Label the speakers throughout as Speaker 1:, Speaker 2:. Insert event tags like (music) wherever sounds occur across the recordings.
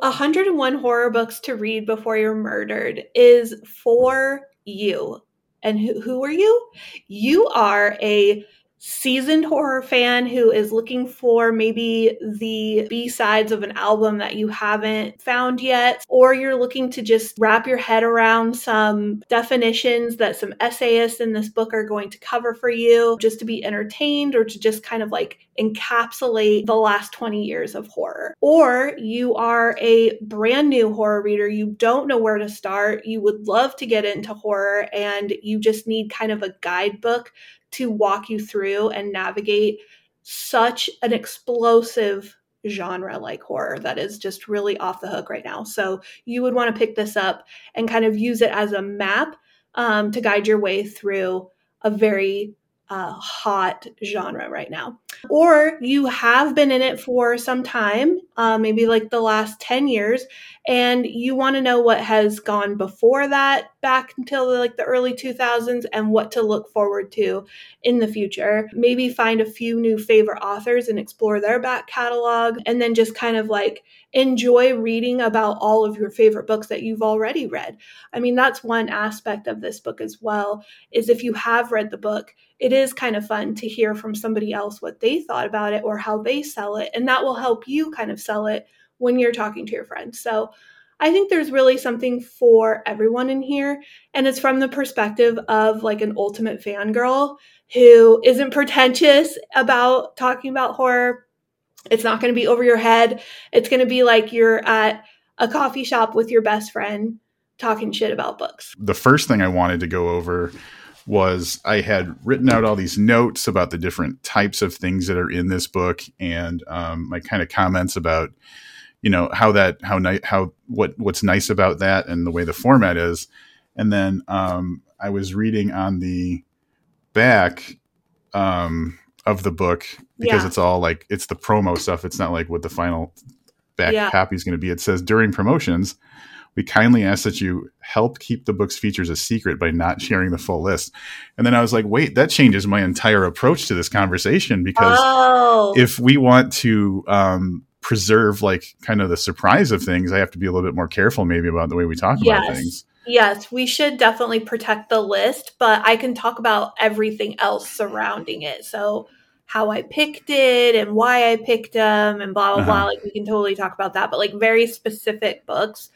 Speaker 1: 101 horror books to read before you're murdered is for you. And who, who are you? You are a seasoned horror fan who is looking for maybe the B sides of an album that you haven't found yet, or you're looking to just wrap your head around some definitions that some essayists in this book are going to cover for you, just to be entertained or to just kind of like encapsulate the last 20 years of horror. Or you are a brand new horror reader, you don't know where to start, you would love to get into horror, and you just need kind of a guidebook to walk you through and navigate such an explosive genre like horror that is just really off the hook right now. So you would want to pick this up and kind of use it as a map um, to guide your way through a very uh, hot genre right now. Or you have been in it for some time, uh, maybe like the last 10 years, and you want to know what has gone before that back until like the early 2000s and what to look forward to in the future. Maybe find a few new favorite authors and explore their back catalog, and then just kind of like enjoy reading about all of your favorite books that you've already read. I mean, that's one aspect of this book as well, is if you have read the book, it is kind of fun to hear from somebody else what they thought about it or how they sell it. And that will help you kind of sell it when you're talking to your friends. So I think there's really something for everyone in here. And it's from the perspective of like an ultimate fangirl who isn't pretentious about talking about horror. It's not going to be over your head. It's going to be like you're at a coffee shop with your best friend talking shit about books.
Speaker 2: The first thing I wanted to go over was I had written out all these notes about the different types of things that are in this book and um, my kind of comments about you know how that how nice how what what's nice about that and the way the format is and then um, I was reading on the back um, of the book because yeah. it's all like it's the promo stuff it's not like what the final back yeah. copy is going to be it says during promotions we kindly ask that you help keep the book's features a secret by not sharing the full list. And then I was like, wait, that changes my entire approach to this conversation because oh. if we want to um, preserve like kind of the surprise of things, I have to be a little bit more careful maybe about the way we talk yes. about things.
Speaker 1: Yes, we should definitely protect the list, but I can talk about everything else surrounding it. So, how I picked it and why I picked them and blah blah uh-huh. blah. Like we can totally talk about that, but like very specific books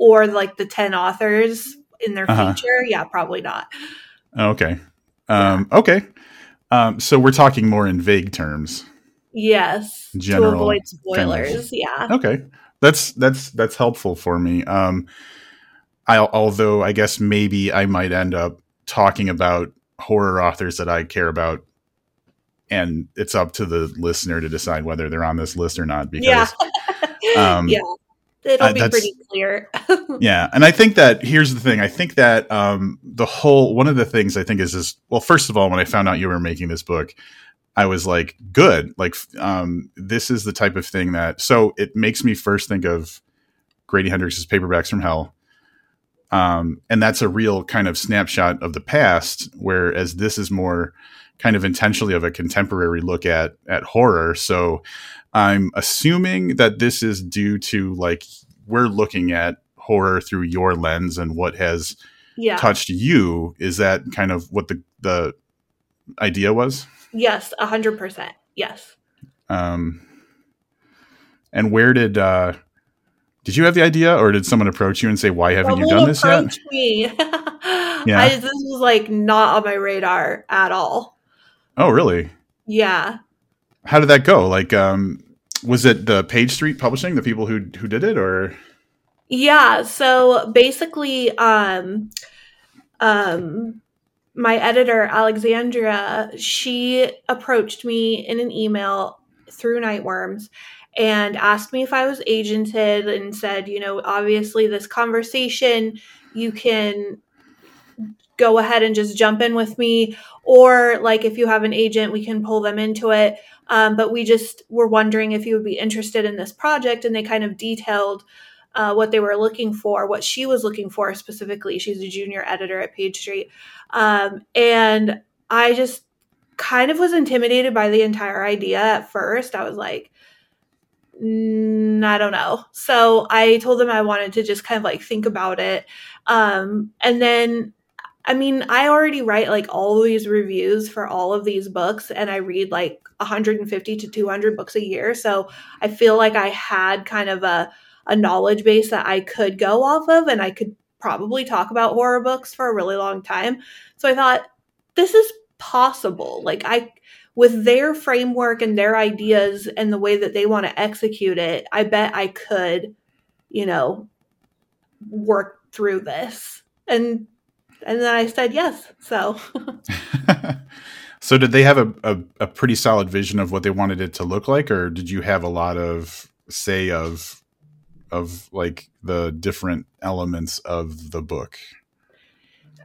Speaker 1: or like the 10 authors in their uh-huh. feature, yeah, probably not.
Speaker 2: Okay. Um, yeah. Okay. Um, so we're talking more in vague terms.
Speaker 1: Yes. General to avoid spoilers. Yeah.
Speaker 2: Okay. That's that's that's helpful for me. Um, I although I guess maybe I might end up talking about horror authors that I care about and it's up to the listener to decide whether they're on this list or not because
Speaker 1: yeah. (laughs) um, yeah it'll uh, be pretty clear. (laughs)
Speaker 2: yeah, and I think that here's the thing. I think that um, the whole one of the things I think is is well, first of all, when I found out you were making this book, I was like, good. Like, um, this is the type of thing that. So it makes me first think of Grady Hendrix's Paperbacks from Hell. Um, and that's a real kind of snapshot of the past, whereas this is more kind of intentionally of a contemporary look at at horror. So I'm assuming that this is due to like we're looking at horror through your lens and what has yeah. touched you. Is that kind of what the the idea was?
Speaker 1: Yes, a hundred percent. Yes.
Speaker 2: Um, and where did uh, did you have the idea, or did someone approach you and say, "Why haven't someone you done this yet?"
Speaker 1: Me. (laughs) yeah, I, this was like not on my radar at all.
Speaker 2: Oh, really?
Speaker 1: Yeah
Speaker 2: how did that go? Like, um, was it the Page Street Publishing, the people who who did it, or?
Speaker 1: Yeah. So basically, um, um, my editor Alexandria, she approached me in an email through Nightworms and asked me if I was agented and said, you know, obviously this conversation you can go ahead and just jump in with me or like if you have an agent we can pull them into it um, but we just were wondering if you would be interested in this project and they kind of detailed uh, what they were looking for what she was looking for specifically she's a junior editor at page street um, and i just kind of was intimidated by the entire idea at first i was like mm, I don't know. So I told them I wanted to just kind of like think about it. Um, and then, I mean, I already write like all these reviews for all of these books, and I read like 150 to 200 books a year. So I feel like I had kind of a, a knowledge base that I could go off of, and I could probably talk about horror books for a really long time. So I thought, this is possible. Like, I with their framework and their ideas and the way that they want to execute it, I bet I could, you know, work through this. And and then I said yes. So (laughs)
Speaker 2: So did they have a, a, a, pretty solid vision of what they wanted it to look like, or did you have a lot of say of of like the different elements of the book?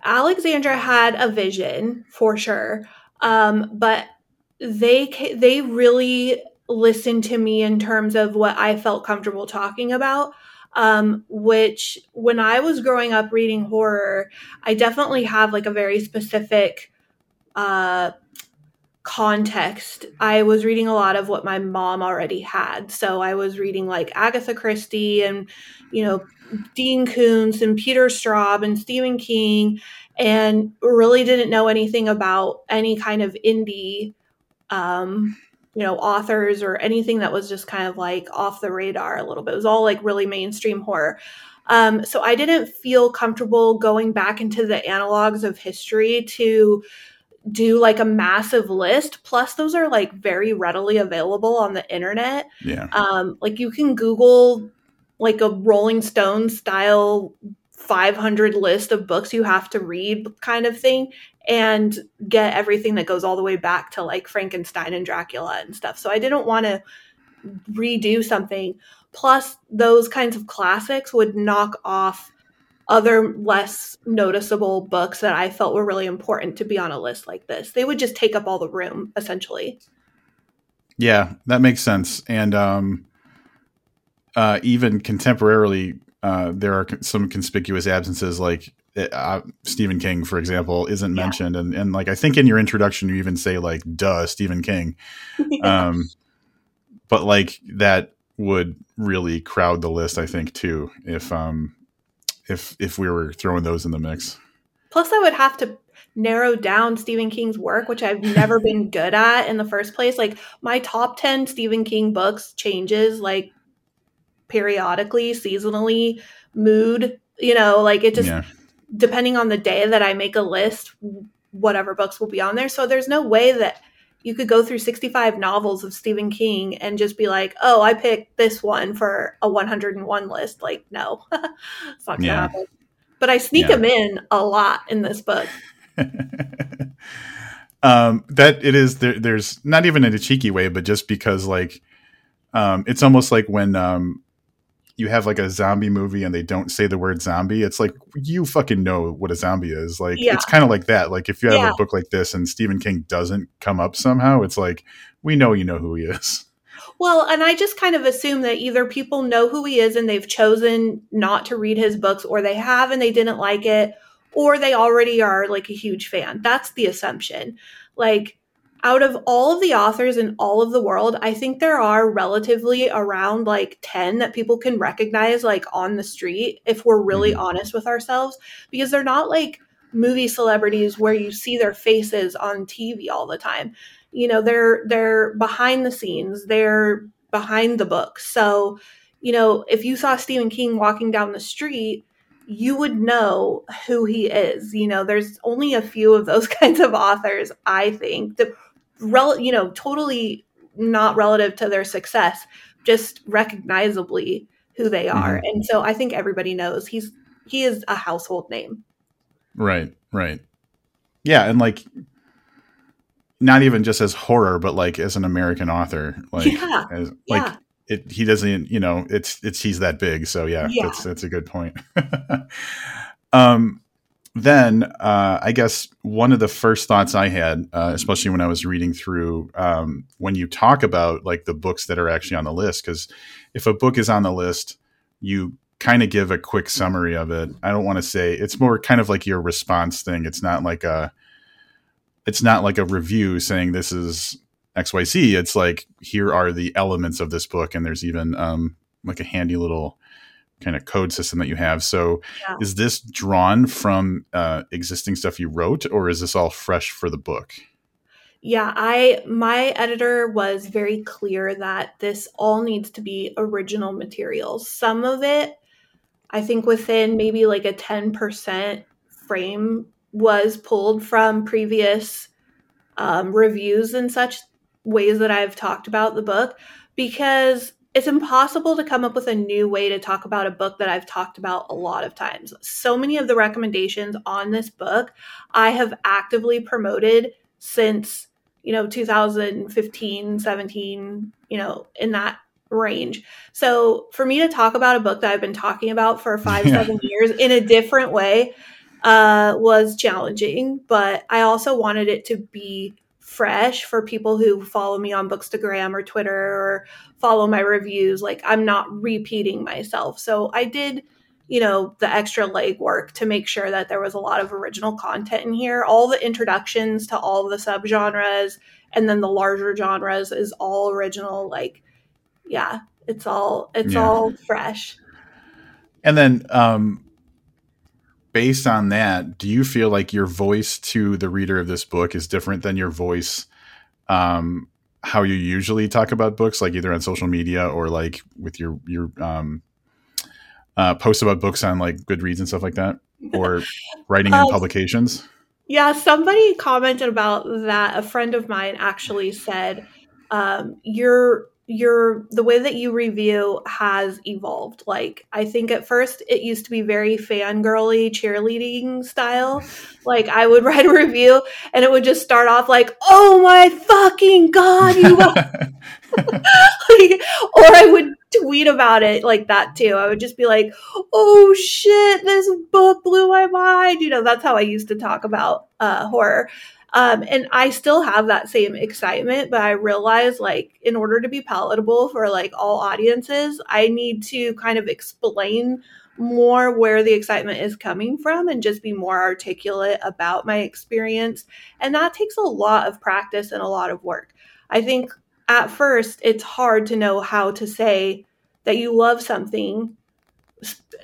Speaker 1: Alexandra had a vision for sure. Um, but they they really listened to me in terms of what I felt comfortable talking about. Um, which when I was growing up reading horror, I definitely have like a very specific uh, context. I was reading a lot of what my mom already had. So I was reading like Agatha Christie and, you know, Dean Koontz and Peter Straub and Stephen King, and really didn't know anything about any kind of indie um, you know, authors or anything that was just kind of like off the radar a little bit. It was all like really mainstream horror. Um, so I didn't feel comfortable going back into the analogs of history to do like a massive list. Plus, those are like very readily available on the internet.
Speaker 2: Yeah.
Speaker 1: Um, like you can Google like a Rolling Stone style 500 list of books you have to read kind of thing and get everything that goes all the way back to like Frankenstein and Dracula and stuff. So I didn't want to redo something. Plus, those kinds of classics would knock off other less noticeable books that I felt were really important to be on a list like this. They would just take up all the room, essentially.
Speaker 2: Yeah, that makes sense. And um, uh, even contemporarily, uh, there are some conspicuous absences, like uh, Stephen King, for example, isn't yeah. mentioned, and and like I think in your introduction you even say like "duh, Stephen King," (laughs) yeah. um, but like that would really crowd the list, I think, too, if um if if we were throwing those in the mix.
Speaker 1: Plus, I would have to narrow down Stephen King's work, which I've never been (laughs) good at in the first place. Like my top ten Stephen King books changes like periodically, seasonally, mood, you know, like it just yeah. Depending on the day that I make a list, whatever books will be on there. So there's no way that you could go through 65 novels of Stephen King and just be like, oh, I picked this one for a 101 list. Like, no, (laughs) it's not gonna yeah. happen. But I sneak yeah. them in a lot in this book. (laughs)
Speaker 2: um, that it is there, there's not even in a cheeky way, but just because like um, it's almost like when um, you have like a zombie movie and they don't say the word zombie, it's like you fucking know what a zombie is. Like yeah. it's kind of like that. Like if you have yeah. a book like this and Stephen King doesn't come up somehow, it's like we know you know who he is.
Speaker 1: Well, and I just kind of assume that either people know who he is and they've chosen not to read his books, or they have and they didn't like it, or they already are like a huge fan. That's the assumption. Like out of all of the authors in all of the world, I think there are relatively around like 10 that people can recognize like on the street if we're really mm-hmm. honest with ourselves because they're not like movie celebrities where you see their faces on TV all the time. You know, they're they're behind the scenes, they're behind the books. So, you know, if you saw Stephen King walking down the street, you would know who he is. You know, there's only a few of those (laughs) kinds of authors, I think. The rel- you know, totally not relative to their success, just recognizably who they are. Mm-hmm. And so I think everybody knows he's he is a household name.
Speaker 2: Right, right. Yeah, and like not even just as horror, but like as an American author. Like yeah, as, like yeah. it he doesn't, you know, it's it's he's that big. So yeah, yeah. that's that's a good point. (laughs) um then uh, I guess one of the first thoughts I had, uh, especially when I was reading through, um, when you talk about like the books that are actually on the list, because if a book is on the list, you kind of give a quick summary of it. I don't want to say it's more kind of like your response thing. It's not like a, it's not like a review saying this is XYZ. It's like here are the elements of this book, and there's even um, like a handy little kind of code system that you have. So, yeah. is this drawn from uh, existing stuff you wrote, or is this all fresh for the book?
Speaker 1: Yeah, I my editor was very clear that this all needs to be original material. Some of it, I think, within maybe like a ten percent frame was pulled from previous um, reviews and such ways that I've talked about the book because it's impossible to come up with a new way to talk about a book that I've talked about a lot of times. So many of the recommendations on this book I have actively promoted since, you know, 2015, 17, you know, in that range. So for me to talk about a book that I've been talking about for five, (laughs) yeah. seven years in a different way uh, was challenging, but I also wanted it to be fresh for people who follow me on Bookstagram or Twitter or follow my reviews. Like I'm not repeating myself. So I did, you know, the extra legwork to make sure that there was a lot of original content in here. All the introductions to all the subgenres and then the larger genres is all original. Like, yeah, it's all it's yeah. all fresh.
Speaker 2: And then um based on that, do you feel like your voice to the reader of this book is different than your voice um, how you usually talk about books, like either on social media or like with your your um, uh, posts about books on like Goodreads and stuff like that, or (laughs) writing in um, publications?
Speaker 1: Yeah, somebody commented about that. A friend of mine actually said, um, "You're your the way that you review has evolved. Like I think at first it used to be very fangirly cheerleading style. (laughs) Like I would (laughs) write a review and it would just start off like, "Oh my fucking god, you!" (laughs) like, or I would tweet about it like that too. I would just be like, "Oh shit, this book blew my mind." You know, that's how I used to talk about uh, horror. Um, and I still have that same excitement, but I realize like in order to be palatable for like all audiences, I need to kind of explain more where the excitement is coming from and just be more articulate about my experience. And that takes a lot of practice and a lot of work. I think at first it's hard to know how to say that you love something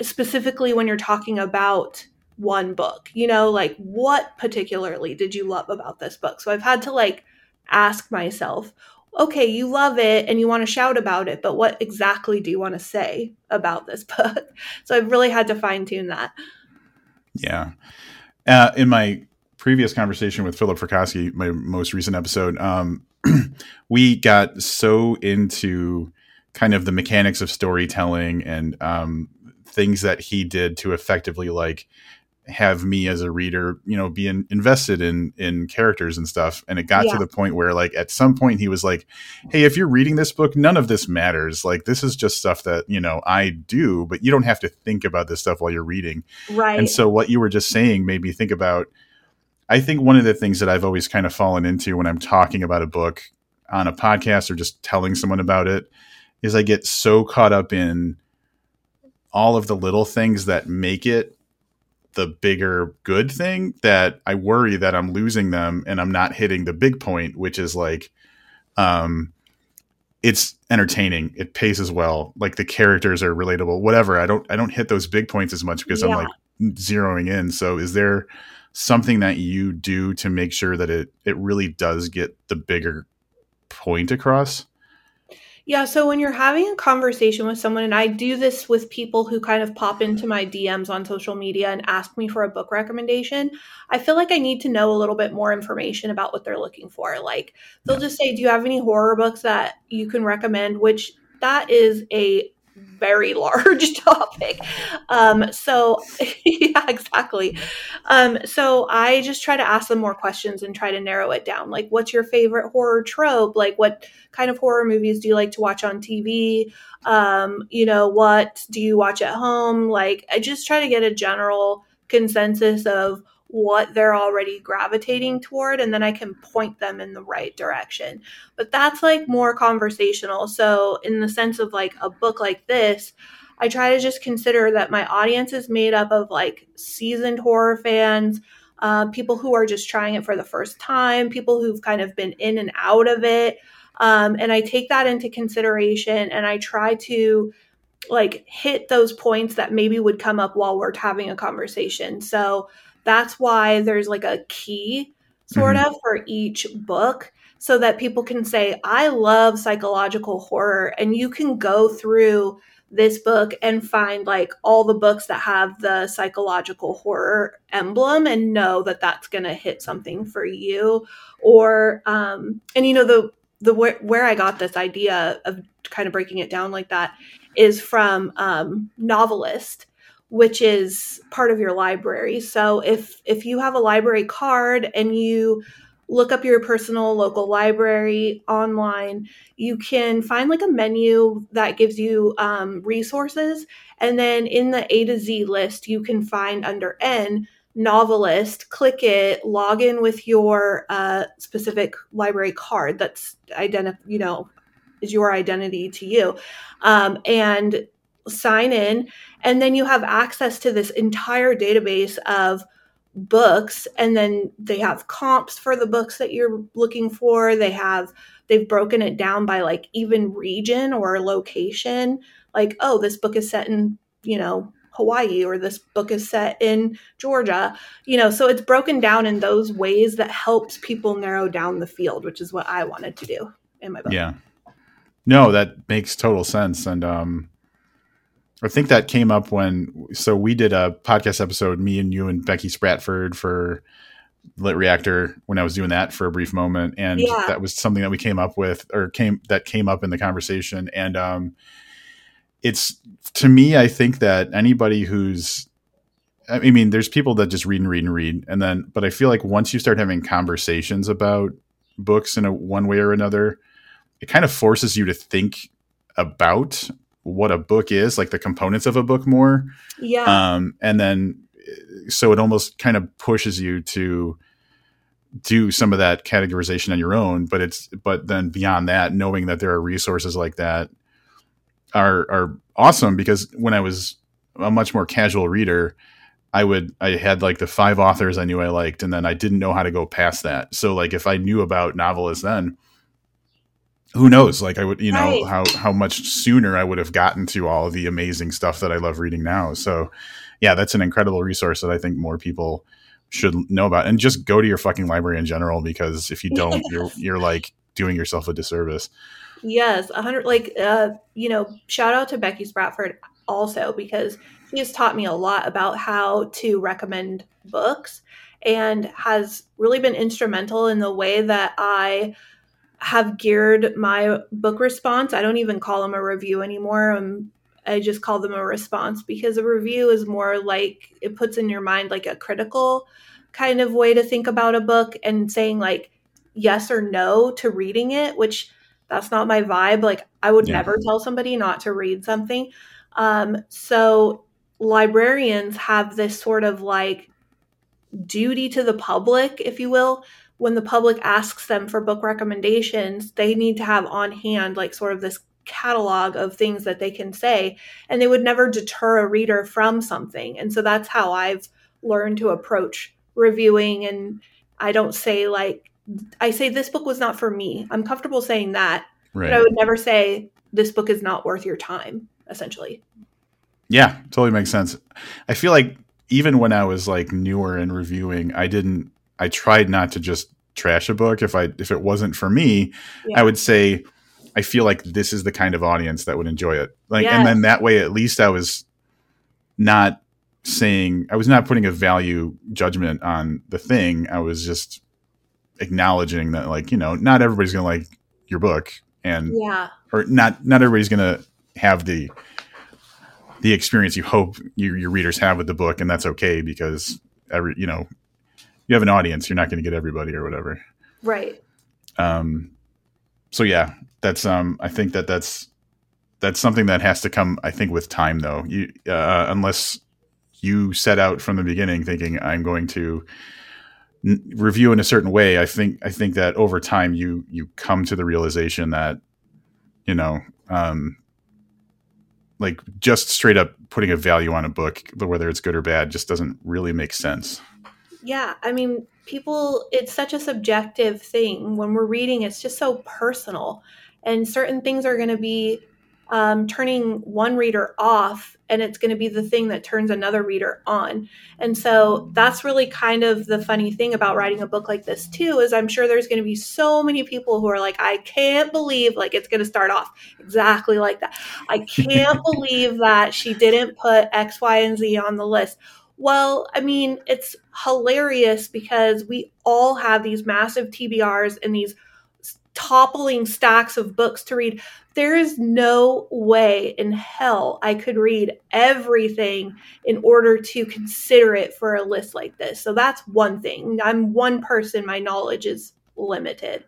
Speaker 1: specifically when you're talking about one book you know like what particularly did you love about this book? So i've had to like ask myself okay you love it and you want to shout about it but what exactly do you want to say about this (laughs) book? So i've really had to fine tune that.
Speaker 2: Yeah. Uh, in my previous conversation with philip Fracassi my most recent episode um, (clears throat) we got so into kind of the mechanics of storytelling and um, things that he did to effectively like have me as a reader, you know, be in, invested in in characters and stuff. And it got yeah. to the point where, like, at some point, he was like, "Hey, if you're reading this book, none of this matters. Like, this is just stuff that you know I do, but you don't have to think about this stuff while you're reading."
Speaker 1: Right.
Speaker 2: And so, what you were just saying made me think about. I think one of the things that I've always kind of fallen into when I'm talking about a book on a podcast or just telling someone about it is I get so caught up in all of the little things that make it the bigger good thing that I worry that I'm losing them and I'm not hitting the big point, which is like, um, it's entertaining. It paces well. Like the characters are relatable. Whatever. I don't. I don't hit those big points as much because yeah. I'm like zeroing in. So, is there something that you do to make sure that it it really does get the bigger point across?
Speaker 1: Yeah, so when you're having a conversation with someone, and I do this with people who kind of pop mm-hmm. into my DMs on social media and ask me for a book recommendation, I feel like I need to know a little bit more information about what they're looking for. Like they'll just say, Do you have any horror books that you can recommend? Which that is a very (laughs) large topic. Um, so, (laughs) yeah, exactly. Um, so, I just try to ask them more questions and try to narrow it down. Like, what's your favorite horror trope? Like, what kind of horror movies do you like to watch on TV? Um, you know, what do you watch at home? Like, I just try to get a general consensus of what they're already gravitating toward and then I can point them in the right direction. But that's like more conversational. So, in the sense of like a book like this, I try to just consider that my audience is made up of like seasoned horror fans, uh, people who are just trying it for the first time, people who've kind of been in and out of it. Um, and I take that into consideration and I try to like hit those points that maybe would come up while we're having a conversation. So that's why there's like a key sort mm-hmm. of for each book so that people can say, I love psychological horror. And you can go through this book and find like all the books that have the psychological horror emblem and know that that's going to hit something for you or um and you know the the where, where i got this idea of kind of breaking it down like that is from um NoveList which is part of your library so if if you have a library card and you look up your personal local library online. You can find like a menu that gives you um, resources. And then in the A to Z list, you can find under N NoveList, click it, log in with your uh, specific library card that's identify, you know, is your identity to you. Um, and sign in. And then you have access to this entire database of books and then they have comps for the books that you're looking for. They have they've broken it down by like even region or location. Like oh this book is set in you know hawaii or this book is set in georgia. You know so it's broken down in those ways that helps people narrow down the field which is what i wanted to do in my book.
Speaker 2: Yeah. No that makes total sense and um I think that came up when so we did a podcast episode, me and you and Becky Spratford for Lit Reactor when I was doing that for a brief moment, and yeah. that was something that we came up with or came that came up in the conversation, and um, it's to me, I think that anybody who's I mean, there's people that just read and read and read, and then, but I feel like once you start having conversations about books in a one way or another, it kind of forces you to think about what a book is, like the components of a book more.
Speaker 1: Yeah.
Speaker 2: Um, and then so it almost kind of pushes you to do some of that categorization on your own. But it's but then beyond that, knowing that there are resources like that are are awesome because when I was a much more casual reader, I would I had like the five authors I knew I liked, and then I didn't know how to go past that. So like if I knew about novelists then, who knows? Like i would you know right. how how much sooner i would have gotten to all the amazing stuff that i love reading now. So yeah that's an incredible resource that i think more people should know about. And just go to your fucking library in general because if you (laughs) don't you're you're like doing yourself a disservice.
Speaker 1: Yes 100 like uh you know shout out to becky spratford also because he has taught me a lot about how to recommend books and has really been instrumental in the way that i have geared my book response. I don't even call them a review anymore. Um, I just call them a response because a review is more like it puts in your mind like a critical kind of way to think about a book and saying like yes or no to reading it, which that's not my vibe. Like I would yeah. never tell somebody not to read something. Um, so librarians have this sort of like duty to the public, if you will, when the public asks them for book recommendations, they need to have on hand like sort of this catalog of things that they can say and they would never deter a reader from something. And so that's how I've learned to approach reviewing and I don't say like I say this book was not for me. I'm comfortable saying that. Right. But I would never say this book is not worth your time, essentially.
Speaker 2: Yeah, totally makes sense. I feel like even when I was like newer in reviewing, I didn't I tried not to just trash a book. If I if it wasn't for me, yeah. I would say I feel like this is the kind of audience that would enjoy it. Like yes. and then that way at least I was not saying I was not putting a value judgment on the thing. I was just acknowledging that like, you know, not everybody's going to like your book and
Speaker 1: yeah.
Speaker 2: or not not everybody's going to have the the experience you hope your, your readers have with the book and that's okay because every you know you have an audience, you're not going to get everybody or whatever.
Speaker 1: Right.
Speaker 2: Um. So yeah, that's um. I think that that's that's something that has to come. I think with time though. You uh, unless you set out from the beginning thinking I'm going to n- review in a certain way. I think I think that over time you you come to the realization that you know um like just straight up putting a value on a book whether it's good or bad just doesn't really make sense
Speaker 1: yeah, I mean, people, it's such a subjective thing. When we're reading, it's just so personal. And certain things are going to be um, turning one reader off and it's going to be the thing that turns another reader on and so that's really kind of the funny thing about writing a book like this too is i'm sure there's going to be so many people who are like i can't believe like it's going to start off exactly like that i can't believe that she didn't put x y and z on the list well, I mean, it's hilarious because we all have these massive TBRs and these toppling stacks of books to read. There is no way in hell I could read everything in order to consider it for a list like this. So that's one thing. I'm one person, my knowledge is limited.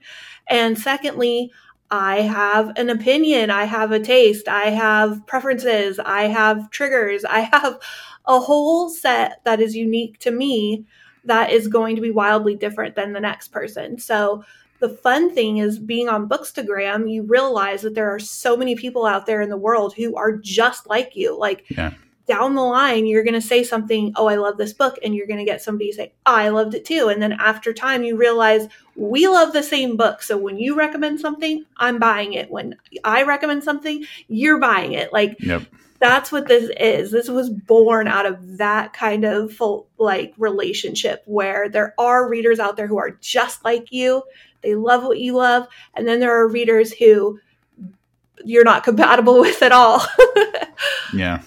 Speaker 1: And secondly, I have an opinion, I have a taste, I have preferences, I have triggers, I have a whole set that is unique to me that is going to be wildly different than the next person. So the fun thing is being on Bookstagram, you realize that there are so many people out there in the world who are just like you. Like yeah. Down the line, you're going to say something, oh, I love this book. And you're going to get somebody to say, oh, I loved it too. And then after time, you realize we love the same book. So when you recommend something, I'm buying it. When I recommend something, you're buying it. Like, yep that's what this is. This was born out of that kind of full, like relationship where there are readers out there who are just like you. They love what you love, and then there are readers who you're not compatible (laughs) with at all.
Speaker 2: yeah.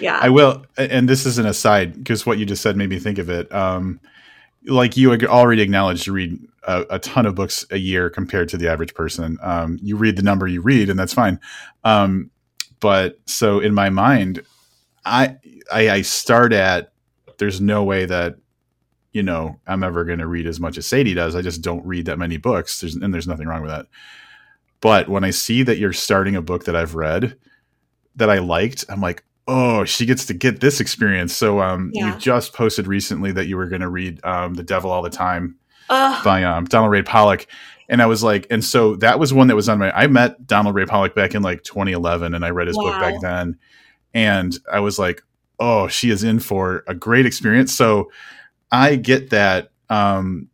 Speaker 1: Yeah.
Speaker 2: I will and this is an aside because what you just said made me think of it. Um like you already acknowledged you read a, a, ton of books a year compared to the average person. Um, you read the number you read, and that's fine. Um, but so in my mind, I, I, I start at there's no way that you know I'm ever going to read as much as Sadie does. I just don't read that many books. There's and there's nothing wrong with that. But when I see that you're starting a book that I've read that I liked, I'm like, oh, she gets to get this experience. So um, yeah. you just posted recently that you were going to read um, The Devil All the Time uh. by um, Donald Ray Pollock and I was like, and so that was one that was on my. I met Donald Ray Pollock back in like 2011, and I read his wow. book back then, and I was like, oh, she is in for a great experience. So I get that um,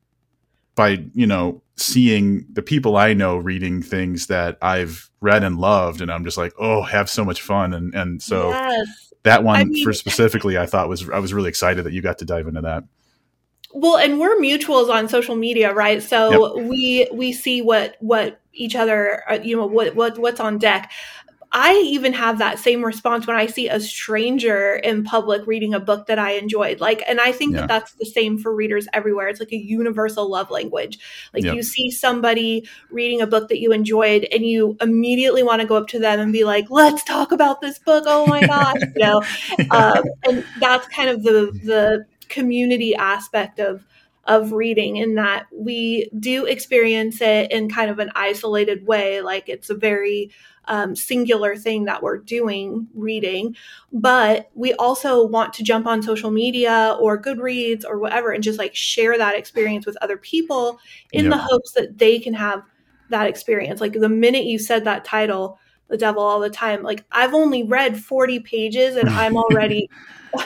Speaker 2: by you know seeing the people I know reading things that I've read and loved, and I'm just like, oh, have so much fun, and and so yes. that one I mean, for specifically, I thought was I was really excited that you got to dive into that
Speaker 1: well and we're mutuals on social media right so yep. we we see what what each other uh, you know what what what's on deck I even have that same response when I see a stranger in public reading a book that I enjoyed. Like, and I think yeah. that that's the same for readers everywhere. It's like a universal love language. Like, yep. you see somebody reading a book that you enjoyed, and you immediately want to go up to them and be like, "Let's talk about this book." Oh my gosh, you know. (laughs) Um, and that's kind of the the community aspect of of reading in that we do experience it in kind of an isolated way like it's a very um, singular thing that we're doing reading but we also want to jump on social media or goodreads or whatever and just like share that experience with other people in the hopes that they can have that experience like the minute you said that title the devil all the time like i've only read 40 pages and i'm already (laughs)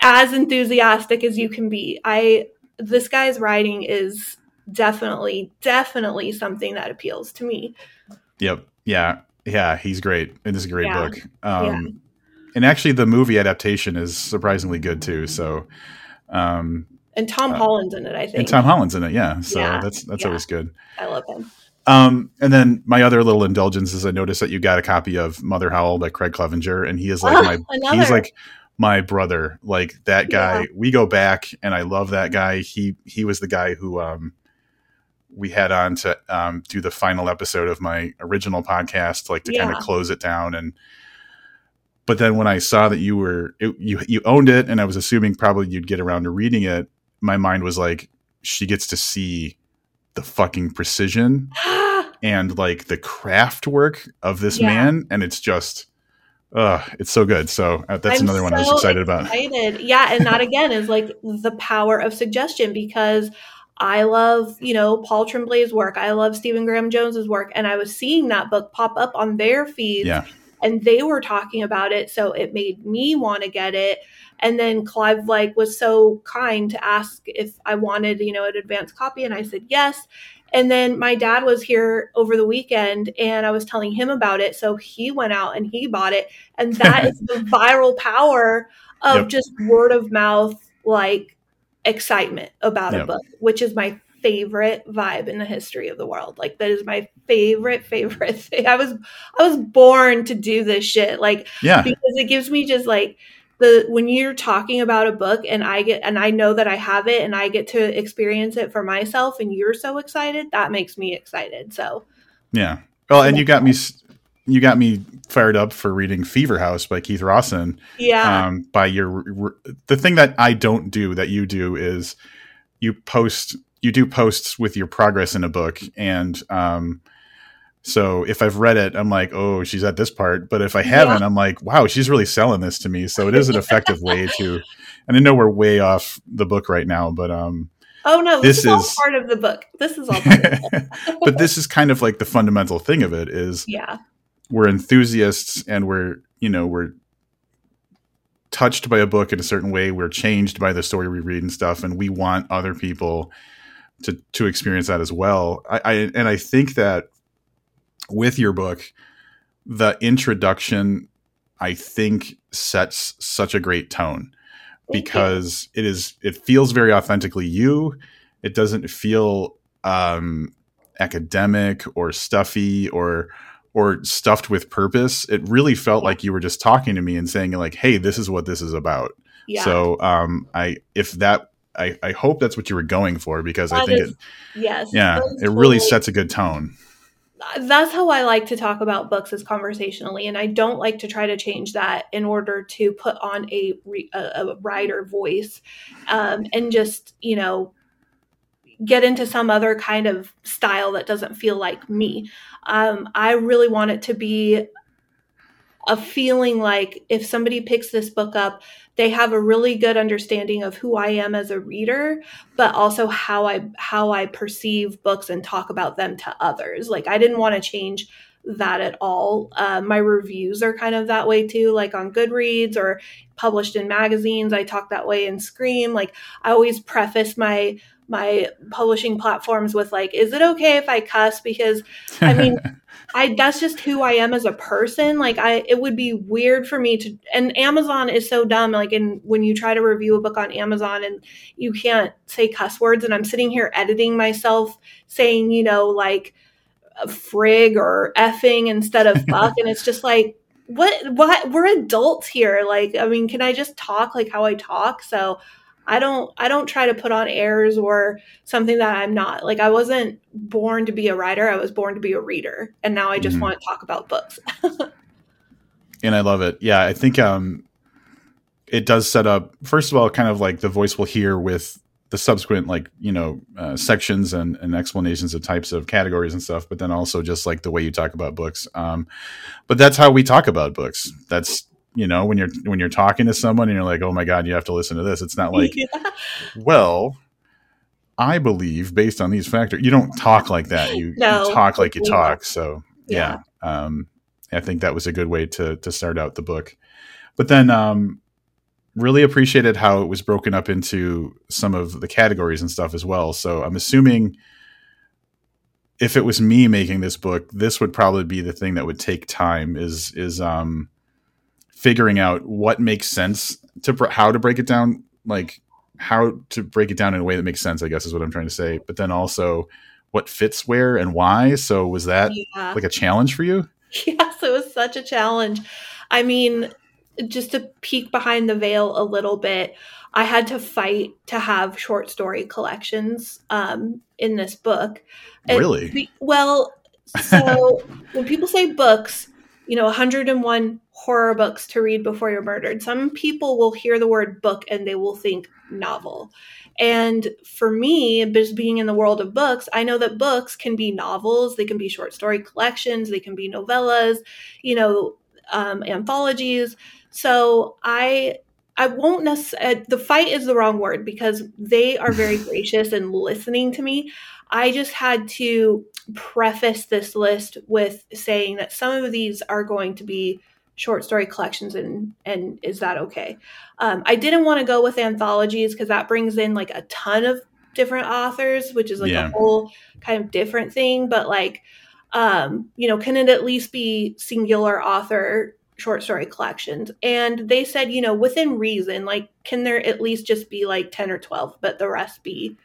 Speaker 1: as enthusiastic as you can be. I this guy's writing is definitely definitely something that appeals to me.
Speaker 2: Yep. Yeah. Yeah, he's great. It is a great yeah. book. Um yeah. and actually the movie adaptation is surprisingly good too. So um
Speaker 1: and Tom uh, Holland's in it, I think. And
Speaker 2: Tom Holland's in it, yeah. So yeah. that's that's always good.
Speaker 1: I love him.
Speaker 2: Um, and then my other little indulgence is I noticed that you got a copy of Mother Howl by Craig Clevenger, and he is like oh, my another. he's like my brother. Like that guy, yeah. we go back, and I love that guy. He he was the guy who um, we had on to um, do the final episode of my original podcast, like to yeah. kind of close it down. And but then when I saw that you were it, you you owned it, and I was assuming probably you'd get around to reading it, my mind was like, she gets to see the fucking precision (gasps) and like the craft work of this yeah. man, and it's just uh, it's so good. So uh, that's I'm another so one I was excited, excited
Speaker 1: about. Yeah, and that again is like the power of suggestion because I love, you know, Paul Tremblay's work. I love Stephen Graham Jones's work, and I was seeing that book pop up on their feeds,
Speaker 2: yeah.
Speaker 1: and they were talking about it, so it made me want to get it. And then Clive like was so kind to ask if I wanted, you know, an advanced copy, and I said yes. And then my dad was here over the weekend and I was telling him about it. So he went out and he bought it. And that is (laughs) the viral power of yep. just word of mouth, like excitement about yep. a book, which is my favorite vibe in the history of the world. Like that is my favorite (laughs) favorite thing. I was I was born to do this shit. Like
Speaker 2: yeah.
Speaker 1: because it gives me just like the when you're talking about a book and I get and I know that I have it and I get to experience it for myself and you're so excited, that makes me excited. So
Speaker 2: Yeah. Well, and you got me you got me fired up for reading Fever House by Keith Rosson.
Speaker 1: Yeah. Um,
Speaker 2: by your the thing that I don't do that you do is you post you do posts with your progress in a book and um so if I've read it, I'm like, oh, she's at this part. But if I haven't, yeah. I'm like, wow, she's really selling this to me. So it is an effective way (laughs) to. And I know we're way off the book right now, but um,
Speaker 1: oh no, this, this is, is part of the book. This is all. (laughs)
Speaker 2: but this is kind of like the fundamental thing of it is, (laughs)
Speaker 1: yeah,
Speaker 2: we're enthusiasts and we're you know we're touched by a book in a certain way. We're changed by the story we read and stuff, and we want other people to to experience that as well. I, I and I think that with your book, the introduction I think sets such a great tone because it is it feels very authentically you. It doesn't feel um, academic or stuffy or or stuffed with purpose. It really felt like you were just talking to me and saying like, "Hey, this is what this is about." Yeah. So, um, I if that I, I hope that's what you were going for because that I think is, it
Speaker 1: yes
Speaker 2: yeah it really sets a good tone
Speaker 1: that's how I like to talk about books is conversationally, and I don't like to try to change that in order to put on a a, a writer voice, um, and just you know get into some other kind of style that doesn't feel like me. Um, I really want it to be a feeling like if somebody picks this book up, they have a really good understanding of who I am as a reader, but also how I how I perceive books and talk about them to others. Like I didn't want to change that at all. Uh, my reviews are kind of that way too, like on Goodreads or published in magazines. I talk that way in Scream. Like I always preface my my publishing platforms with like, is it okay if I cuss? Because I mean, (laughs) I that's just who I am as a person. Like I it would be weird for me to and Amazon is so dumb. Like and when you try to review a book on Amazon and you can't say cuss words and I'm sitting here editing myself saying, you know, like frig or effing instead of (laughs) fuck and it's just like what what we're adults here. Like I mean, can I just talk like how I talk? So I don't I don't try to put on airs or something that I'm not. Like I wasn't born to be a writer, I was born to be a reader. And now I just mm-hmm. want to talk about books. (laughs)
Speaker 2: and I love it. Yeah, I think um it does set up first of all kind of like the voice will hear with the subsequent like you know uh, sections and, and explanations of types of categories and stuff but then also just like the way you talk about books um, but that's how we talk about books that's you know when you're when you're talking to someone and you're like oh my god you have to listen to this. It's not (laughs) like yeah. well i believe based on these factors you don't talk like that. You, no, you talk like you talk. So yeah, yeah. Um, i think that was a good way to to start out the book. But then um, really appreciated how it was broken up into some of the categories and stuff as well. So i'm assuming if it was me making this book this would probably be the thing that would take time is is um figuring out what makes sense to how to break it down, like how to break it down in a way that makes sense. I guess is what I'm trying to say. But then also what fits where and why. So was that yeah. like a challenge for you? (laughs)
Speaker 1: Yes, it was such a challenge. I mean, just to peek behind the veil a little bit, I had to fight to have short story collections um, in this book.
Speaker 2: Really?
Speaker 1: well, so (laughs) when people say books, you know, 101 horror books to read before you're murdered. Some people will hear the word book and they will think novel. And for me, just being in the world of books, I know that books can be novels, they can be short story collections, they can be novellas, you know, um, anthologies. So I I won't necessarily, uh, the fight is the wrong word because they are very (laughs) gracious and listening to me. I just had to preface this list with saying that some of these are going to be short story collections and and is that okay um, i didn't want to go with anthologies because that brings in like a ton of different authors, which is like
Speaker 2: Yeah.
Speaker 1: a whole kind of different thing. But like, um, you know, can it at least be singular author short story collections? And they said, you know, within reason, like, can there at least just be like 10 or 12, but the rest be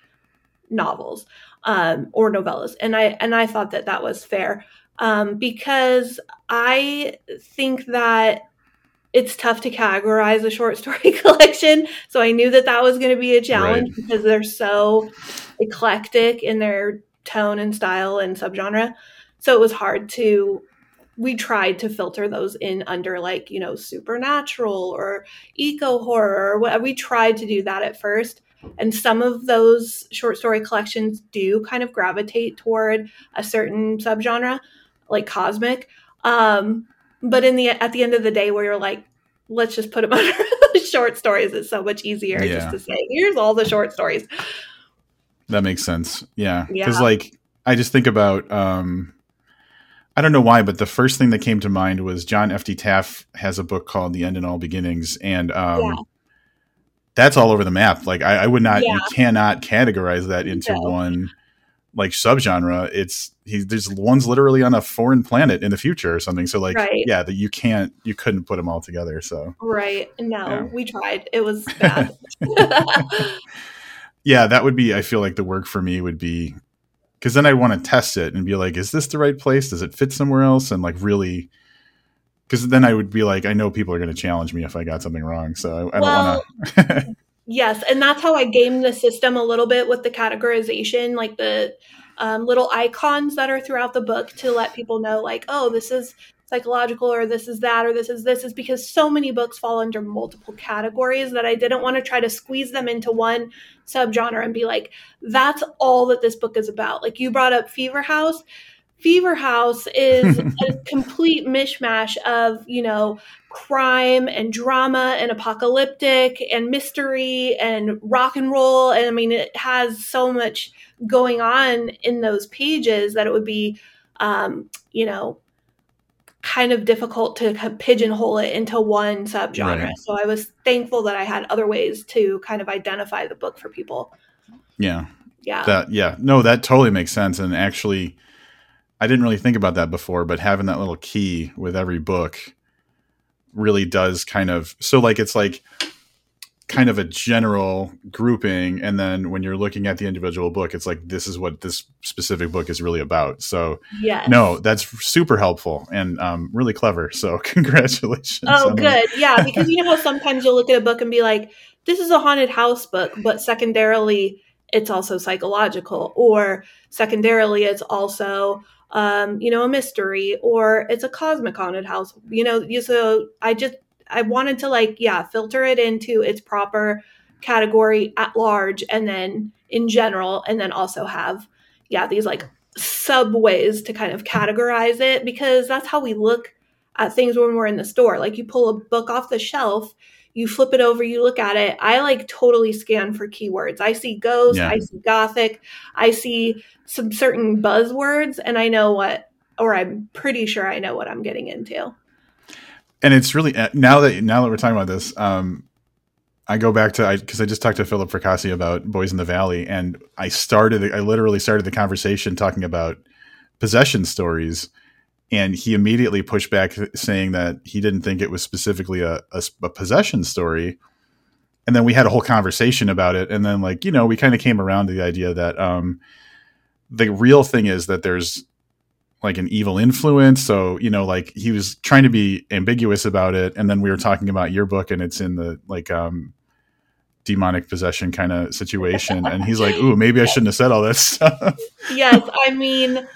Speaker 1: novels um, or novellas? And I and I thought that that was fair um, because I think that it's tough to categorize a short story (laughs) collection. So I knew that that was going to be a challenge because they're so eclectic in their tone and style and subgenre. So it was hard to. We tried to filter those in under like you know supernatural or eco horror or. We tried to do that at first, and some of those short story collections do kind of gravitate toward a certain subgenre, like cosmic. Um, but in the at the end of the day, where you're like, let's just put them under (laughs) short stories. It's so much easier
Speaker 2: Yeah.
Speaker 1: just to say, here's all the short stories.
Speaker 2: That makes sense. Yeah.
Speaker 1: Yeah.
Speaker 2: Because, like, I just think about, um, I don't know why, but the first thing that came to mind was John F. D. Taff has a book called The End in All Beginnings. And um,
Speaker 1: Yeah.
Speaker 2: that's all over the map. Like, I, I would not, you cannot categorize that into
Speaker 1: No.
Speaker 2: one, like, subgenre. It's, he, there's one's literally on a foreign planet in the future or something. So, like,
Speaker 1: Right.
Speaker 2: yeah, that you can't, you couldn't put them all together. So,
Speaker 1: Right? No,
Speaker 2: Yeah.
Speaker 1: we tried. It was bad. (laughs) (laughs)
Speaker 2: yeah, that would be. I feel like the work for me would be because then I'd want to test it and be like, is this the right place? Does it fit somewhere else? And like really, because then I would be like, I know people are going to challenge me if I got something wrong. So I, I
Speaker 1: Well,
Speaker 2: don't want to.
Speaker 1: Yes, and that's how I game the system a little bit with the categorization, like the um, little icons that are throughout the book to let people know, like, oh, this is psychological, or this is that, or this is this, is because so many books fall under multiple categories that I didn't want to try to squeeze them into one subgenre and be like, that's all that this book is about. Like you brought up Fever House. Fever House is (laughs) a complete mishmash of, you know, crime and drama and apocalyptic and mystery and rock and roll. And I mean, it has so much going on in those pages that it would be, um, you know, kind of difficult to pigeonhole it into one subgenre.
Speaker 2: Right.
Speaker 1: So I was thankful that I had other ways to kind of identify the book for people.
Speaker 2: yeah,
Speaker 1: Yeah.
Speaker 2: that yeah, no, that totally makes sense. And actually, I didn't really think about that before, but having that little key with every book really does kind of so like it's like kind of a general grouping and then when you're looking at the individual book it's like this is what this specific book is really about so
Speaker 1: yes.
Speaker 2: no that's super helpful and um, really clever so (laughs) congratulations
Speaker 1: Oh,
Speaker 2: that.
Speaker 1: good. Yeah, because you know how sometimes you'll look at a book and be like, this is a haunted house book, but secondarily, it's also psychological, or secondarily, it's also, um, you know, a mystery, or it's a cosmic haunted house. You know, you so I just I wanted to like, yeah, filter it into its proper category at large, and then in general, and then also have, yeah, these like subways to kind of categorize it because that's how we look at things when we're in the store. Like you pull a book off the shelf, you flip it over, you look at it. I like totally scan for keywords. I see ghost,
Speaker 2: Yeah.
Speaker 1: I see gothic, I see some certain buzzwords, and I know what, or I'm pretty sure I know what I'm getting into.
Speaker 2: and it's really uh, now that now that we're talking about this um i go back to because I, just talked to philip fracassi about boys in the valley and i started i literally started the conversation talking about possession stories and he immediately pushed back saying that he didn't think it was specifically a, a, a possession story and then we had a whole conversation about it and then like you know we kind of came around to the idea that um the real thing is that there's like an evil influence. So, you know, like he was trying to be ambiguous about it. And then we were talking about your book and it's in the like um demonic possession kind of situation. And he's like, Ooh, maybe I shouldn't have said all that (laughs) stuff.
Speaker 1: yes, I mean,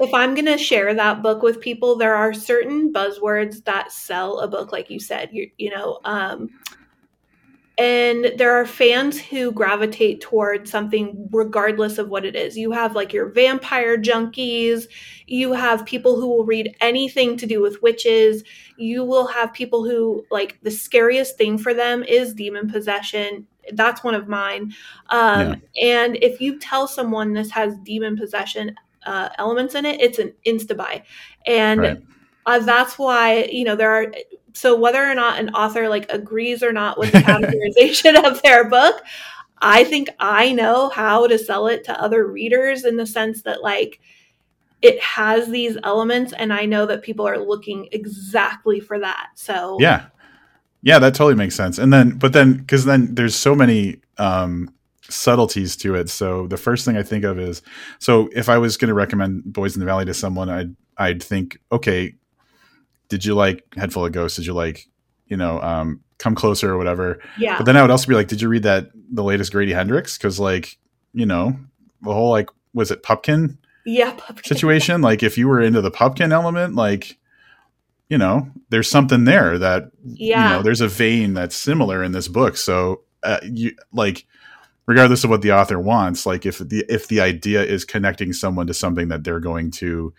Speaker 1: if I'm going to share that book with people, there are certain buzzwords that sell a book, like you said, you, you know, um, and there are fans who gravitate towards something regardless of what it is. You have like your vampire junkies, you have people who will read anything to do with witches, you will have people who like the scariest thing for them is demon possession. That's one of mine. Um, And if you tell someone this has demon possession uh, elements in it, it's an insta buy. And
Speaker 2: Right.
Speaker 1: uh, that's why, you know, there are so whether or not an author like agrees or not with the (laughs) categorization of their book, I think I know how to sell it to other readers in the sense that like it has these elements and I know that people are looking exactly for that. So
Speaker 2: Yeah. Yeah, that totally makes sense. And then but then cuz then there's so many um subtleties to it. So the first thing I think of is so if I was going to recommend Boys in the Valley to someone, I'd I'd think, okay, did you like Head Full of Ghosts? Did you like, you know, um, Come Closer or whatever?
Speaker 1: Yeah.
Speaker 2: But then I would also be like, did you read that the latest Grady Hendrix? Because like, you know, the whole like was it Pupkin
Speaker 1: yeah. Pupkin.
Speaker 2: situation? like if you were into the Pupkin element, like you know, there's something there that
Speaker 1: Yeah.
Speaker 2: you know, there's a vein that's similar in this book. So uh, you like regardless of what the author wants, like if the if the idea is connecting someone to something that they're going to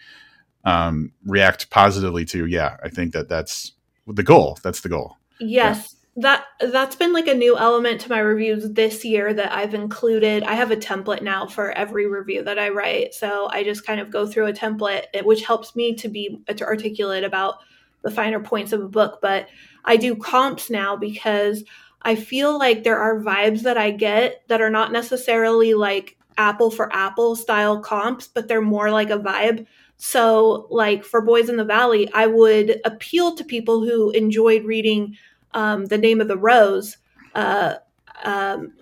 Speaker 2: um, react positively to, yeah, I think that that's the goal. That's the goal.
Speaker 1: Yes. That that's been like a new element to my reviews this year that I've included. I have a template now for every review that I write. So I just kind of go through a template which helps me to be to articulate about the finer points of a book, but I do comps now because I feel like there are vibes that I get that are not necessarily like apple for apple style comps, but they're more like a vibe. So, like for Boys in the Valley, I would appeal to people who enjoyed reading um, The Name of the Rose. Uh, um,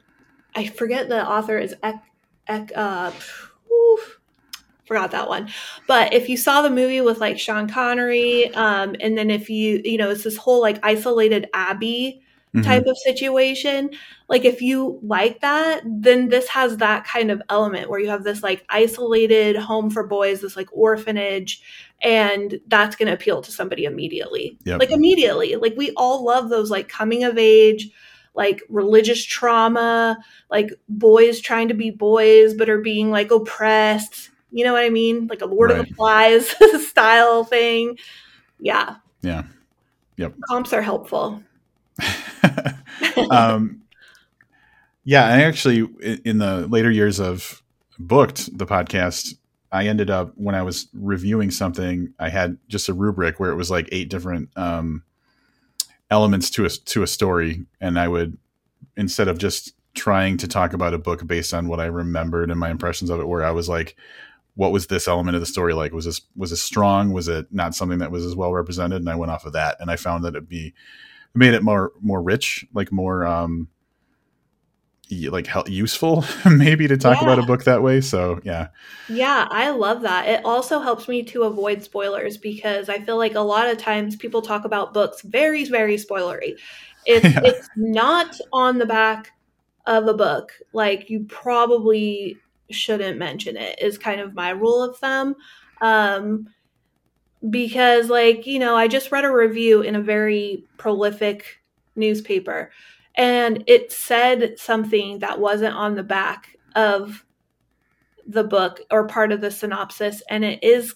Speaker 1: I forget the author is Ek, Ek, uh, forgot that one. But if you saw the movie with like Sean Connery, um, and then if you, you know, it's this whole like isolated Abbey
Speaker 2: Mhm.
Speaker 1: type of situation. Like if you like that, then this has that kind of element where you have this like isolated home for boys, this like orphanage, and that's going to appeal to somebody immediately.
Speaker 2: Yep.
Speaker 1: Like immediately. Like we all love those like coming of age, like religious trauma, like boys trying to be boys but are being like oppressed. You know what I mean? Like a Lord of the Flies (laughs) style thing. Yeah.
Speaker 2: Yeah. Yep.
Speaker 1: Comps are helpful. (laughs)
Speaker 2: um, yeah, I actually in the later years of booked the podcast, I ended up when I was reviewing something, I had just a rubric where it was like eight different um, elements to a to a story, and I would instead of just trying to talk about a book based on what I remembered and my impressions of it, where I was like, what was this element of the story like? Was this was it strong? Was it not something that was as well represented? And I went off of that, and I found that it'd be made it more more rich, like more um like hel- useful (laughs) maybe to talk about a book that way. So yeah,
Speaker 1: Yeah, I love that. It also helps me to avoid spoilers because I feel like a lot of times people talk about books very, very spoilery. If (laughs)
Speaker 2: Yeah.
Speaker 1: it's not on the back of a book, like you probably shouldn't mention it, is kind of my rule of thumb. Um, because, like, you know, I just read a review in a very prolific newspaper and it said something that wasn't on the back of the book or part of the synopsis and it is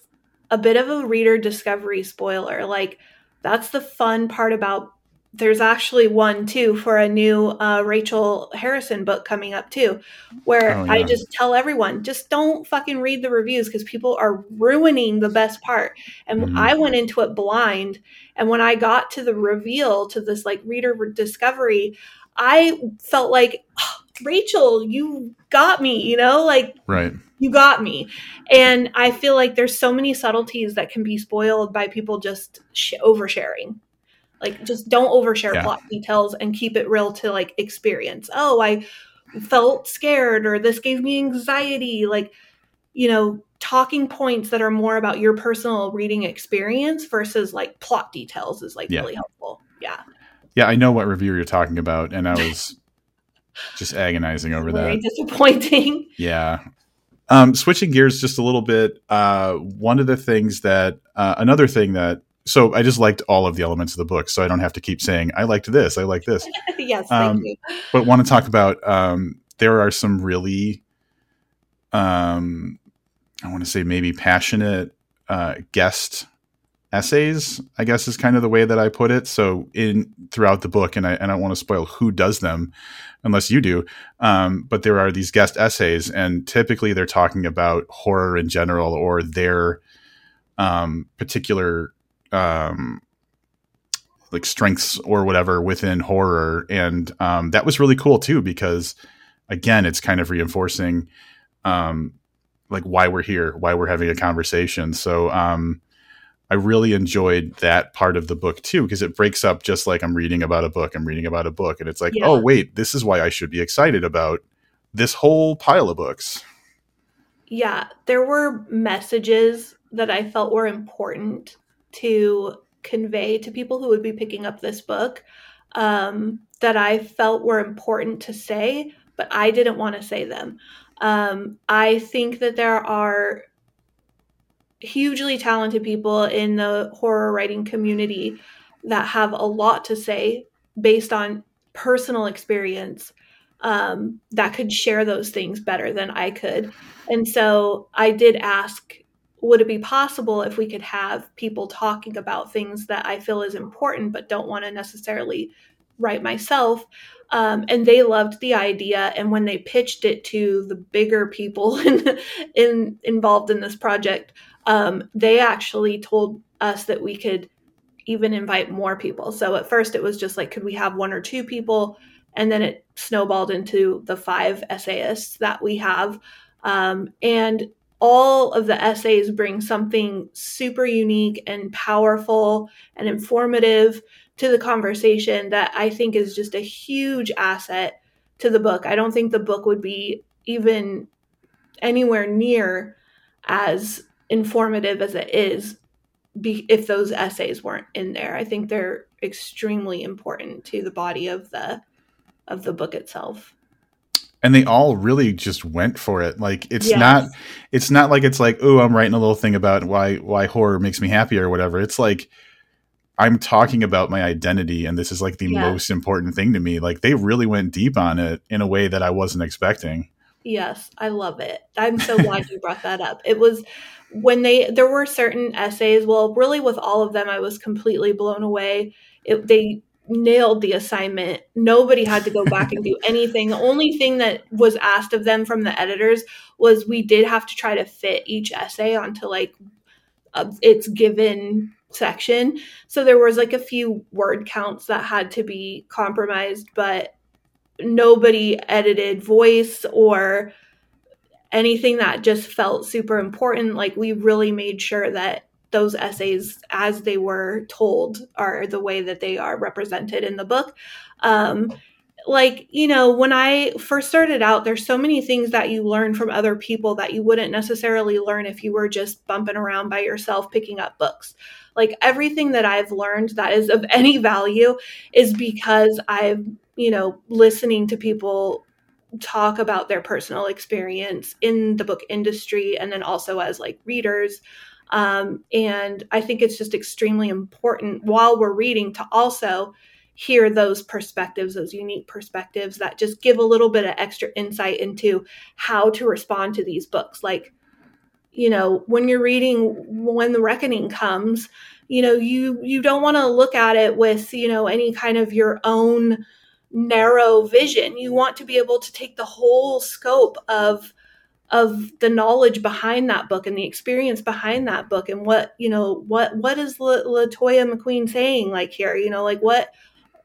Speaker 1: a bit of a reader discovery spoiler. Like that's the fun part about there's actually one too for a new uh, rachel harrison book coming up too where
Speaker 2: Oh,
Speaker 1: i just tell everyone just don't fucking read the reviews because people are ruining the best part and
Speaker 2: Mhm.
Speaker 1: i went into it blind and when i got to the reveal to this like reader discovery i felt like "Oh, rachel you got me you know like
Speaker 2: right.
Speaker 1: you got me and i feel like there's so many subtleties that can be spoiled by people just sh- oversharing like just don't overshare
Speaker 2: Yeah.
Speaker 1: plot details and keep it real to like experience oh i felt scared or this gave me anxiety like you know talking points that are more about your personal reading experience versus like plot details is like
Speaker 2: Yeah.
Speaker 1: really helpful yeah
Speaker 2: Yeah, I know what review you're talking about, and I (laughs) was just agonizing over
Speaker 1: very
Speaker 2: that.
Speaker 1: disappointing (laughs)
Speaker 2: Yeah. Um, switching gears just a little bit. Uh, one of the things that, uh, another thing that, so I just liked all of the elements of the book, so I don't have to keep saying I liked this, I like this. (laughs)
Speaker 1: yes thank
Speaker 2: Um,
Speaker 1: you
Speaker 2: but want to talk about um, there are some really um, i want to say maybe passionate uh, guest essays i guess is kind of the way that i put it so in throughout the book and i, and I want to spoil who does them unless you do um, but there are these guest essays and typically they're talking about horror in general or their um, particular um, like strengths or whatever within horror and um, that was really cool too because again, it's kind of reinforcing um, like why we're here, why we're having a conversation. So um, I really enjoyed that part of the book too because it breaks up just like I'm reading about a book, I'm reading about a book, and it's like, yeah. oh wait, this is why I should be excited about this whole pile of books.
Speaker 1: Yeah, there were messages that I felt were important to convey to people who would be picking up this book um, that I felt were important to say, but I didn't want to say them. Um, I think that there are hugely talented people in the horror writing community that have a lot to say based on personal experience um, that could share those things better than I could. And so I did ask would it be possible if we could have people talking about things that I feel is important but don't want to necessarily write myself? Um, and they loved the idea. And when they pitched it to the bigger people (laughs) in, in involved in this project, um, they actually told us that we could even invite more people. So at first it was just like, could we have one or two people? And then it snowballed into the five essayists that we have. Um, and all of the essays bring something super unique and powerful and informative to the conversation that I think is just a huge asset to the book. I don't think the book would be even anywhere near as informative as it is be, if those essays weren't in there. I think they're extremely important to the body of the of the book itself
Speaker 2: and they all really just went for it. Like it's yes. not it's not like it's like oh i'm writing a little thing about why why horror makes me happy or whatever. It's like i'm talking about my identity and this is like the yes. most important thing to me. Like they really went deep on it in a way that i wasn't expecting.
Speaker 1: Yes i love it. I'm so glad you brought that up. It was when they there were certain essays well really with all of them i was completely blown away. It, they nailed the assignment. Nobody had to go back and do anything. The only thing that was asked of them from the editors was we did have to try to fit each essay onto like uh, its given section. So there was like a few word counts that had to be compromised, but nobody edited voice or anything that just felt super important. Like we really made sure that those essays as they were told are the way that they are represented in the book. Um, like, you know, when I first started out, there's so many things that you learn from other people that you wouldn't necessarily learn if you were just bumping around by yourself picking up books. Like, everything that I've learned that is of (laughs) any value is because I've, you know, listening to people talk about their personal experience in the book industry and then also as like readers um, and I think it's just extremely important while we're reading to also hear those perspectives, those unique perspectives that just give a little bit of extra insight into how to respond to these books. Like, you know, when you're reading When the Reckoning Comes, you know, you you don't want to look at it with, you know, any kind of your own narrow vision. You want to be able to take the whole scope of of the knowledge behind that book and the experience behind that book and what you know what what is La- latoya mcqueen saying like here you know like what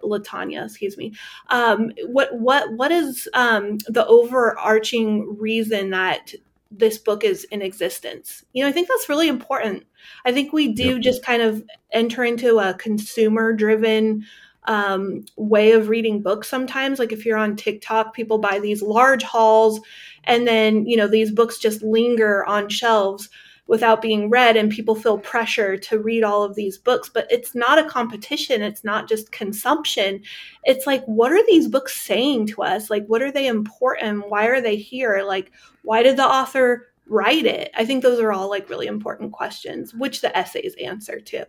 Speaker 1: latanya excuse me um what what what is um the overarching reason that this book is in existence you know i think that's really important i think we do yep. just kind of enter into a consumer driven um, way of reading books sometimes. Like if you're on TikTok, people buy these large hauls and then, you know, these books just linger on shelves without being read and people feel pressure to read all of these books. But it's not a competition. It's not just consumption. It's like what are these books saying to us? Like what are they important? Why are they here? Like why did the author write it? I think those are all like really important questions which the essays answer too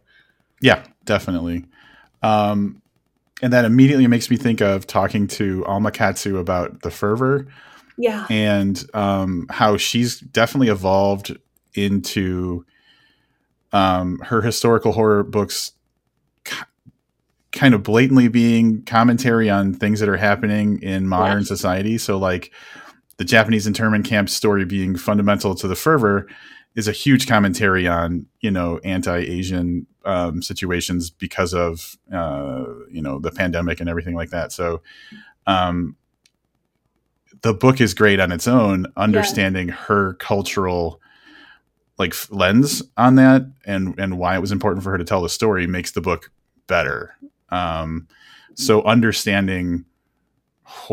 Speaker 2: yeah definitely. Um and that immediately makes me think of talking to Alma Katsu about the fervor.
Speaker 1: Yeah.
Speaker 2: And um, how she's definitely evolved into um, her historical horror books kind of blatantly being commentary on things that are happening in modern society. So, like the Japanese internment camp story being fundamental to the fervor is a huge commentary on you know anti-Asian um, situations because of uh, you know the pandemic and everything like that. So um, the book is great on its own. Understanding yeah. her cultural like lens on that and and why it was important for her to tell the story makes the book better. Um, so understanding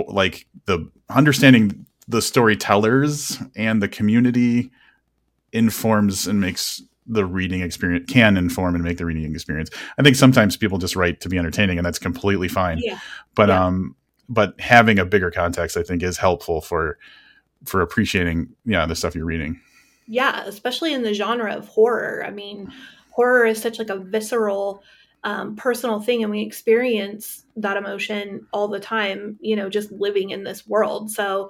Speaker 2: like the understanding the storytellers and the community informs and makes the reading experience can inform and make the reading experience. I think sometimes people just write to be entertaining and that's completely fine. Yeah. But yeah. um but having a bigger context I think is helpful for for appreciating yeah the stuff you're reading.
Speaker 1: Yeah, especially in the genre of horror. I mean, horror is such like a visceral um, personal thing and we experience that emotion all the time you know just living in this world so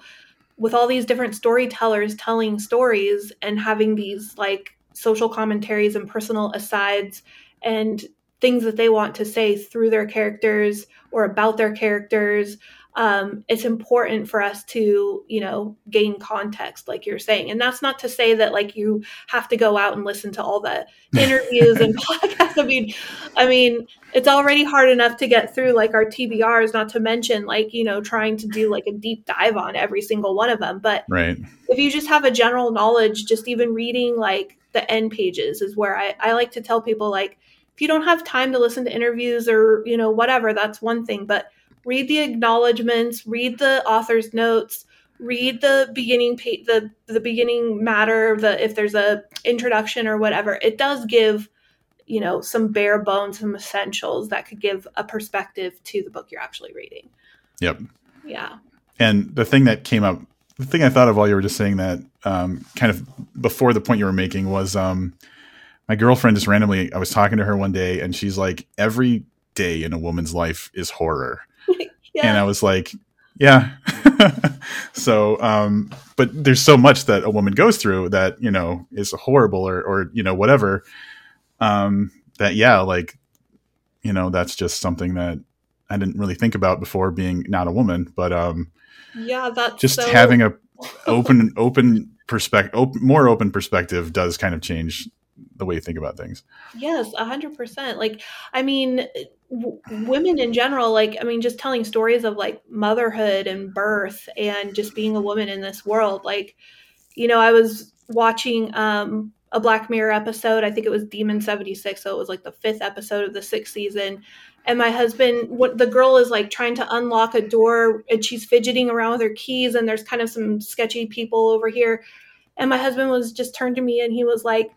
Speaker 1: with all these different storytellers telling stories and having these like social commentaries and personal asides and things that they want to say through their characters or about their characters um, it's important for us to you know gain context like you're saying. And that's not to say that like you have to go out and listen to all the (laughs) interviews and podcasts. I mean i mean it's already hard enough to get through like our tbrs not to mention like you know trying to do like a deep dive on every single one of them. But
Speaker 2: right.
Speaker 1: if you just have a general knowledge just even reading like the end pages is where i, I like to tell people like if you don't have time to listen to interviews or you know whatever that's one thing but read the acknowledgments, read the author's notes, read the beginning pa- the the beginning matter, the if there's a introduction or whatever. It does give you know some bare bones, some essentials that could give a perspective to the book you're actually reading.
Speaker 2: Yep.
Speaker 1: Yeah.
Speaker 2: And the thing that came up, the thing I thought of while you were just saying that, um, kind of before the point you were making was, um, my girlfriend just randomly, I was talking to her one day and she's like, every day in a woman's life is horror. (laughs) yeah. And I was like, yeah. (laughs) so, um, but there's so much that a woman goes through that, you know, is horrible or, or, you know, whatever. Um, that, yeah, like, you know, that's just something that I didn't really think about before being not a woman, but, um,
Speaker 1: yeah, that's
Speaker 2: just so... having a (laughs) open, open perspective, op- more open perspective does kind of change the way you think about things.
Speaker 1: Yes, a hundred percent. Like, I mean, w- women in general, like, I mean, just telling stories of like motherhood and birth and just being a woman in this world. Like, you know, I was watching um, a Black Mirror episode. I think it was Demon 76. So it was like the fifth episode of the sixth season. And my husband, what the girl is like trying to unlock a door and she's fidgeting around with her keys. And there's kind of some sketchy people over here. And my husband was just turned to me and he was like,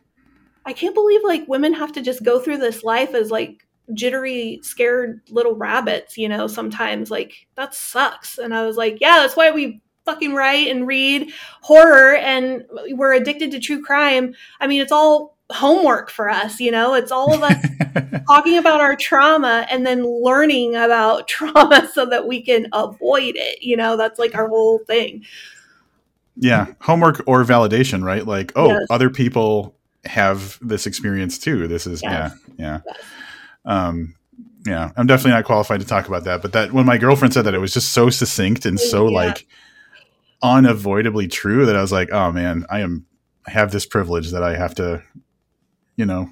Speaker 1: I can't believe like women have to just go through this life as like jittery, scared little rabbits, you know, sometimes like that sucks. And I was like, yeah, that's why we fucking write and read horror and we're addicted to true crime. I mean, it's all homework for us, you know, it's all of us (laughs) talking about our trauma and then learning about (laughs) trauma so that we can avoid it. You know, that's like our whole thing.
Speaker 2: Yeah, homework or validation, right? Like, oh, yes. other people have this experience too. This is yes. yeah, yeah. Um, yeah, I'm definitely not qualified to talk about that. But that when my girlfriend said that, it was just so succinct and so yeah. like unavoidably true that I was like, oh man, I am I have this privilege that I have to, you know,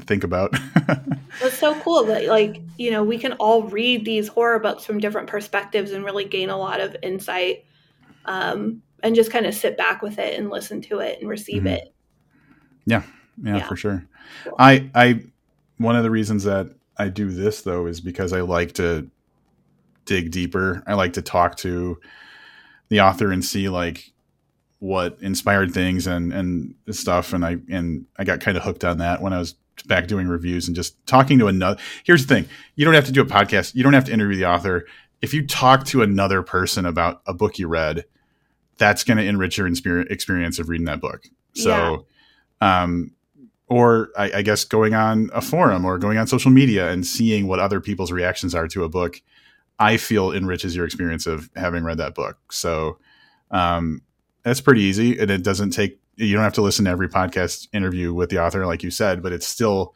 Speaker 2: think about. (laughs)
Speaker 1: it's so cool that like you know we can all read these horror books from different perspectives and really gain a lot of insight, um, and just kind of sit back with it and listen to it and receive mm-hmm. it.
Speaker 2: Yeah, yeah, yeah. for sure. Cool. I I one of the reasons that I do this though is because I like to dig deeper. I like to talk to the author and see like what inspired things and and stuff and I and I got kind of hooked on that when I was back doing reviews and just talking to another Here's the thing. You don't have to do a podcast. You don't have to interview the author. If you talk to another person about a book you read, that's going to enrich your experience of reading that book. So um, or I, I, guess going on a forum or going on social media and seeing what other people's reactions are to a book, I feel enriches your experience of having read that book. So um, that's pretty easy, and it doesn't take you don't have to listen to every podcast interview with the author, like you said, but it's still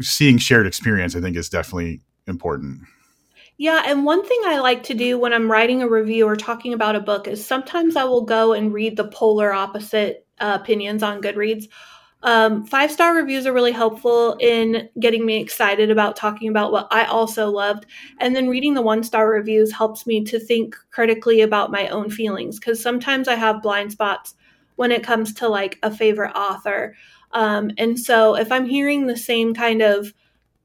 Speaker 2: seeing shared experience. I think is definitely important.
Speaker 1: Yeah, and one thing I like to do when I'm writing a review or talking about a book is sometimes I will go and read the polar opposite uh, opinions on Goodreads. Um, five star reviews are really helpful in getting me excited about talking about what I also loved. And then reading the one star reviews helps me to think critically about my own feelings because sometimes I have blind spots when it comes to like a favorite author. Um, and so if I'm hearing the same kind of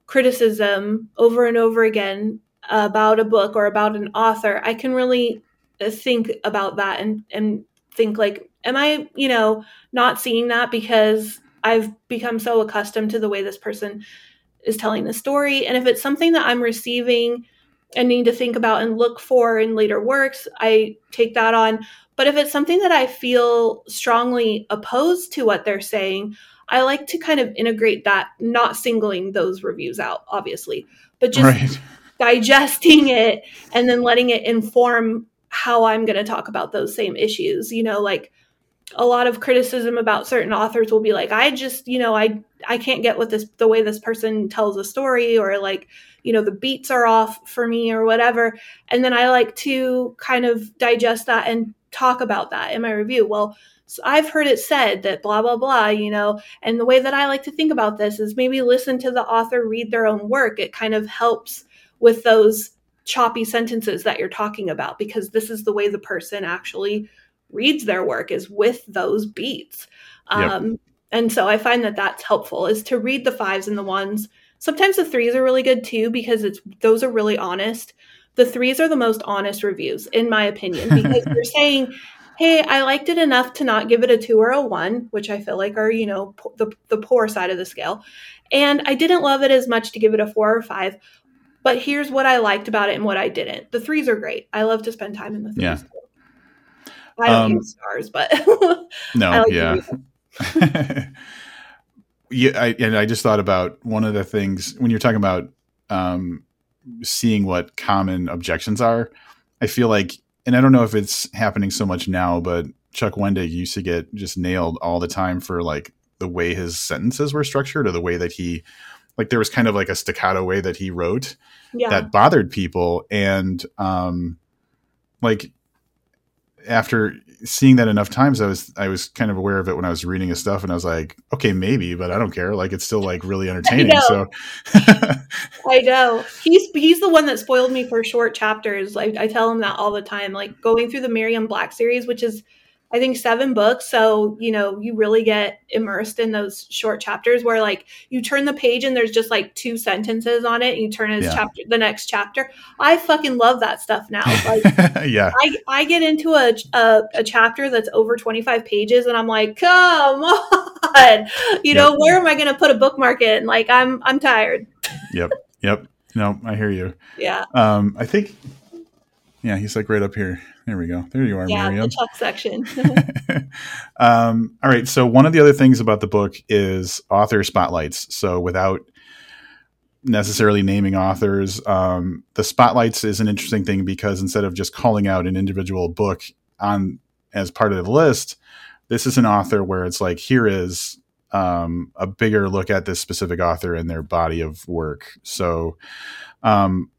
Speaker 1: criticism over and over again about a book or about an author, I can really uh, think about that and, and think like, am I, you know, not seeing that because I've become so accustomed to the way this person is telling the story. And if it's something that I'm receiving and need to think about and look for in later works, I take that on. But if it's something that I feel strongly opposed to what they're saying, I like to kind of integrate that, not singling those reviews out, obviously, but just right. Digesting (laughs) it and then letting it inform how I'm going to talk about those same issues. You know, like a lot of criticism about certain authors will be like i just you know i i can't get what this the way this person tells a story or like you know the beats are off for me or whatever and then i like to kind of digest that and talk about that in my review well so i've heard it said that blah blah blah you know and the way that i like to think about this is maybe listen to the author read their own work it kind of helps with those choppy sentences that you're talking about because this is the way the person actually reads their work is with those beats. Um, yep. And so I find that that's helpful is to read the fives and the ones. Sometimes the threes are really good too because it's those are really honest. The threes are the most honest reviews, in my opinion, because (laughs) they're saying, "Hey, I liked it enough to not give it a two or a one," which I feel like are you know the the poor side of the scale, and I didn't love it as much to give it a four or five. But here's what I liked about it and what I didn't. The threes are great. I love to spend time in the threes. Yeah. I don't um, use stars, but (laughs)
Speaker 2: no, like yeah. (laughs) yeah, I, and I just thought about one of the things when you're talking about um, seeing what common objections are. I feel like, and I don't know if it's happening so much now, but Chuck Wendig used to get just nailed all the time for like the way his sentences were structured or the way that he, like, there was kind of like a staccato way that he wrote yeah. that bothered people, and um, like after seeing that enough times, I was I was kind of aware of it when I was reading his stuff, and I was like, okay, maybe, but I don't care. Like it's still like really (laughs) entertaining. I so (laughs)
Speaker 1: I know he's he's the one that spoiled me for short chapters. Like I tell him that all the time. Like going through the Miriam Black series, which is I think seven books. So, you know, you really get immersed in those short chapters where like you turn the page and there's just like two sentences on it and you turn his yeah. chapter the next chapter. I fucking love that stuff now. (laughs) Like
Speaker 2: yeah.
Speaker 1: I, I get into a, a, a chapter that's over 25 pages and I'm like, come on. (laughs) You yep. know, where am I gonna put a bookmark in? Like I'm I'm tired.
Speaker 2: yep. Yep. No, I hear you.
Speaker 1: Yeah.
Speaker 2: Um, I think yeah, he's like right up here. There we go. There you are,
Speaker 1: yeah,
Speaker 2: Miriam.
Speaker 1: the Chuck section. (laughs) (laughs)
Speaker 2: um, all right. So one of the other things about the book is author spotlights. So without necessarily naming authors, um, the spotlights is an interesting thing because instead of just calling out an individual book on as part of the list, this is an author where it's like here is um, a bigger look at this specific author and their body of work. So, um,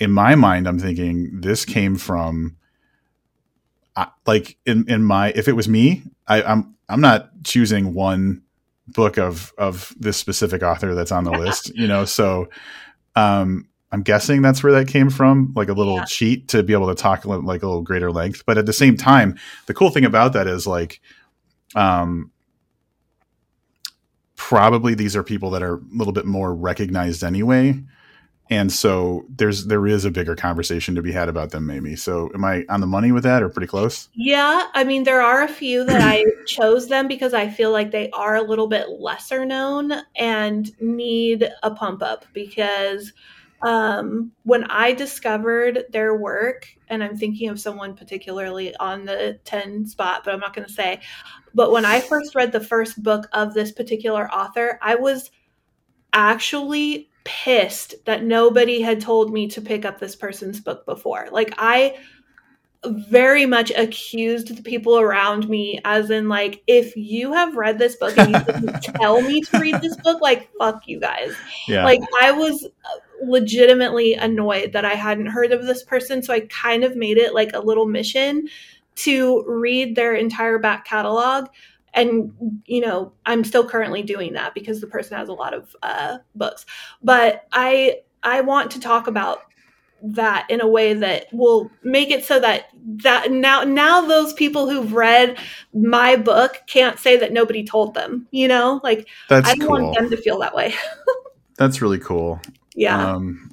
Speaker 2: in my mind, I'm thinking this came from like in in my if it was me, I, I'm I'm not choosing one book of of this specific author that's on the (laughs) list, you know. So um I'm guessing that's where that came from, like a little yeah. cheat to be able to talk like a little greater length. But at the same time, the cool thing about that is like, um, probably these are people that are a little bit more recognized anyway and so there's there is a bigger conversation to be had about them maybe. So am i on the money with that or pretty close?
Speaker 1: Yeah i mean there are a few that i (clears throat) chose them because i feel like they are a little bit lesser known and need a pump up because um, when i discovered their work and i'm thinking of someone particularly on the 10 spot but i'm not going to say but when i first read the first book of this particular author i was actually pissed that nobody had told me to pick up this person's book before. Like I very much accused the people around me as in like if you have read this book and you (laughs) didn't tell me to read this book like fuck you guys yeah. like i was uh, legitimately annoyed that i hadn't heard of this person so i kind of made it like a little mission to read their entire back catalog and you know i'm still currently doing that because the person has a lot of uh, books but i i want to talk about that in a way that will make it so that that now now those people who've read my book can't say that nobody told them you know like
Speaker 2: That's
Speaker 1: i don't
Speaker 2: cool.
Speaker 1: want them to feel that way (laughs)
Speaker 2: That's really cool.
Speaker 1: yeah
Speaker 2: Um,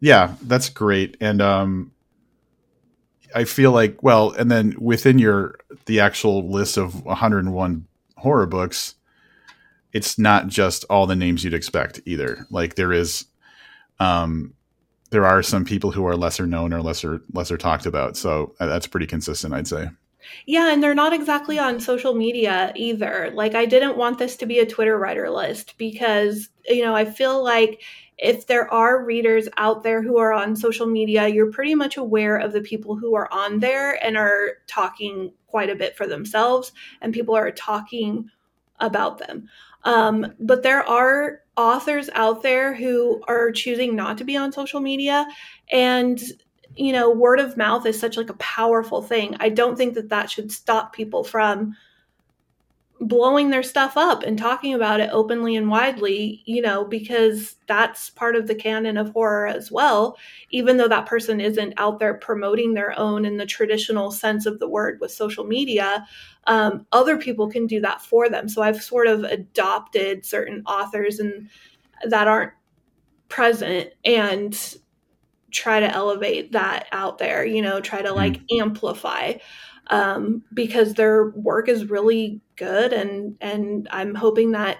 Speaker 2: yeah, that's great. And um, I feel like, well, and then within your the actual list of 101 horror books, it's not just all the names you'd expect either. Like there is, um, there are some people who are lesser known or lesser lesser talked about. So uh, that's pretty consistent, I'd say.
Speaker 1: Yeah, and they're not exactly on social media either. Like, I didn't want this to be a Twitter writer list because, you know, I feel like if there are readers out there who are on social media, you're pretty much aware of the people who are on there and are talking quite a bit for themselves, and people are talking about them. Um, but there are authors out there who are choosing not to be on social media and you know word of mouth is such like a powerful thing i don't think that that should stop people from blowing their stuff up and talking about it openly and widely you know because that's part of the canon of horror as well even though that person isn't out there promoting their own in the traditional sense of the word with social media um, other people can do that for them so i've sort of adopted certain authors and that aren't present and try to elevate that out there you know try to like mm. amplify um, because their work is really good and and i'm hoping that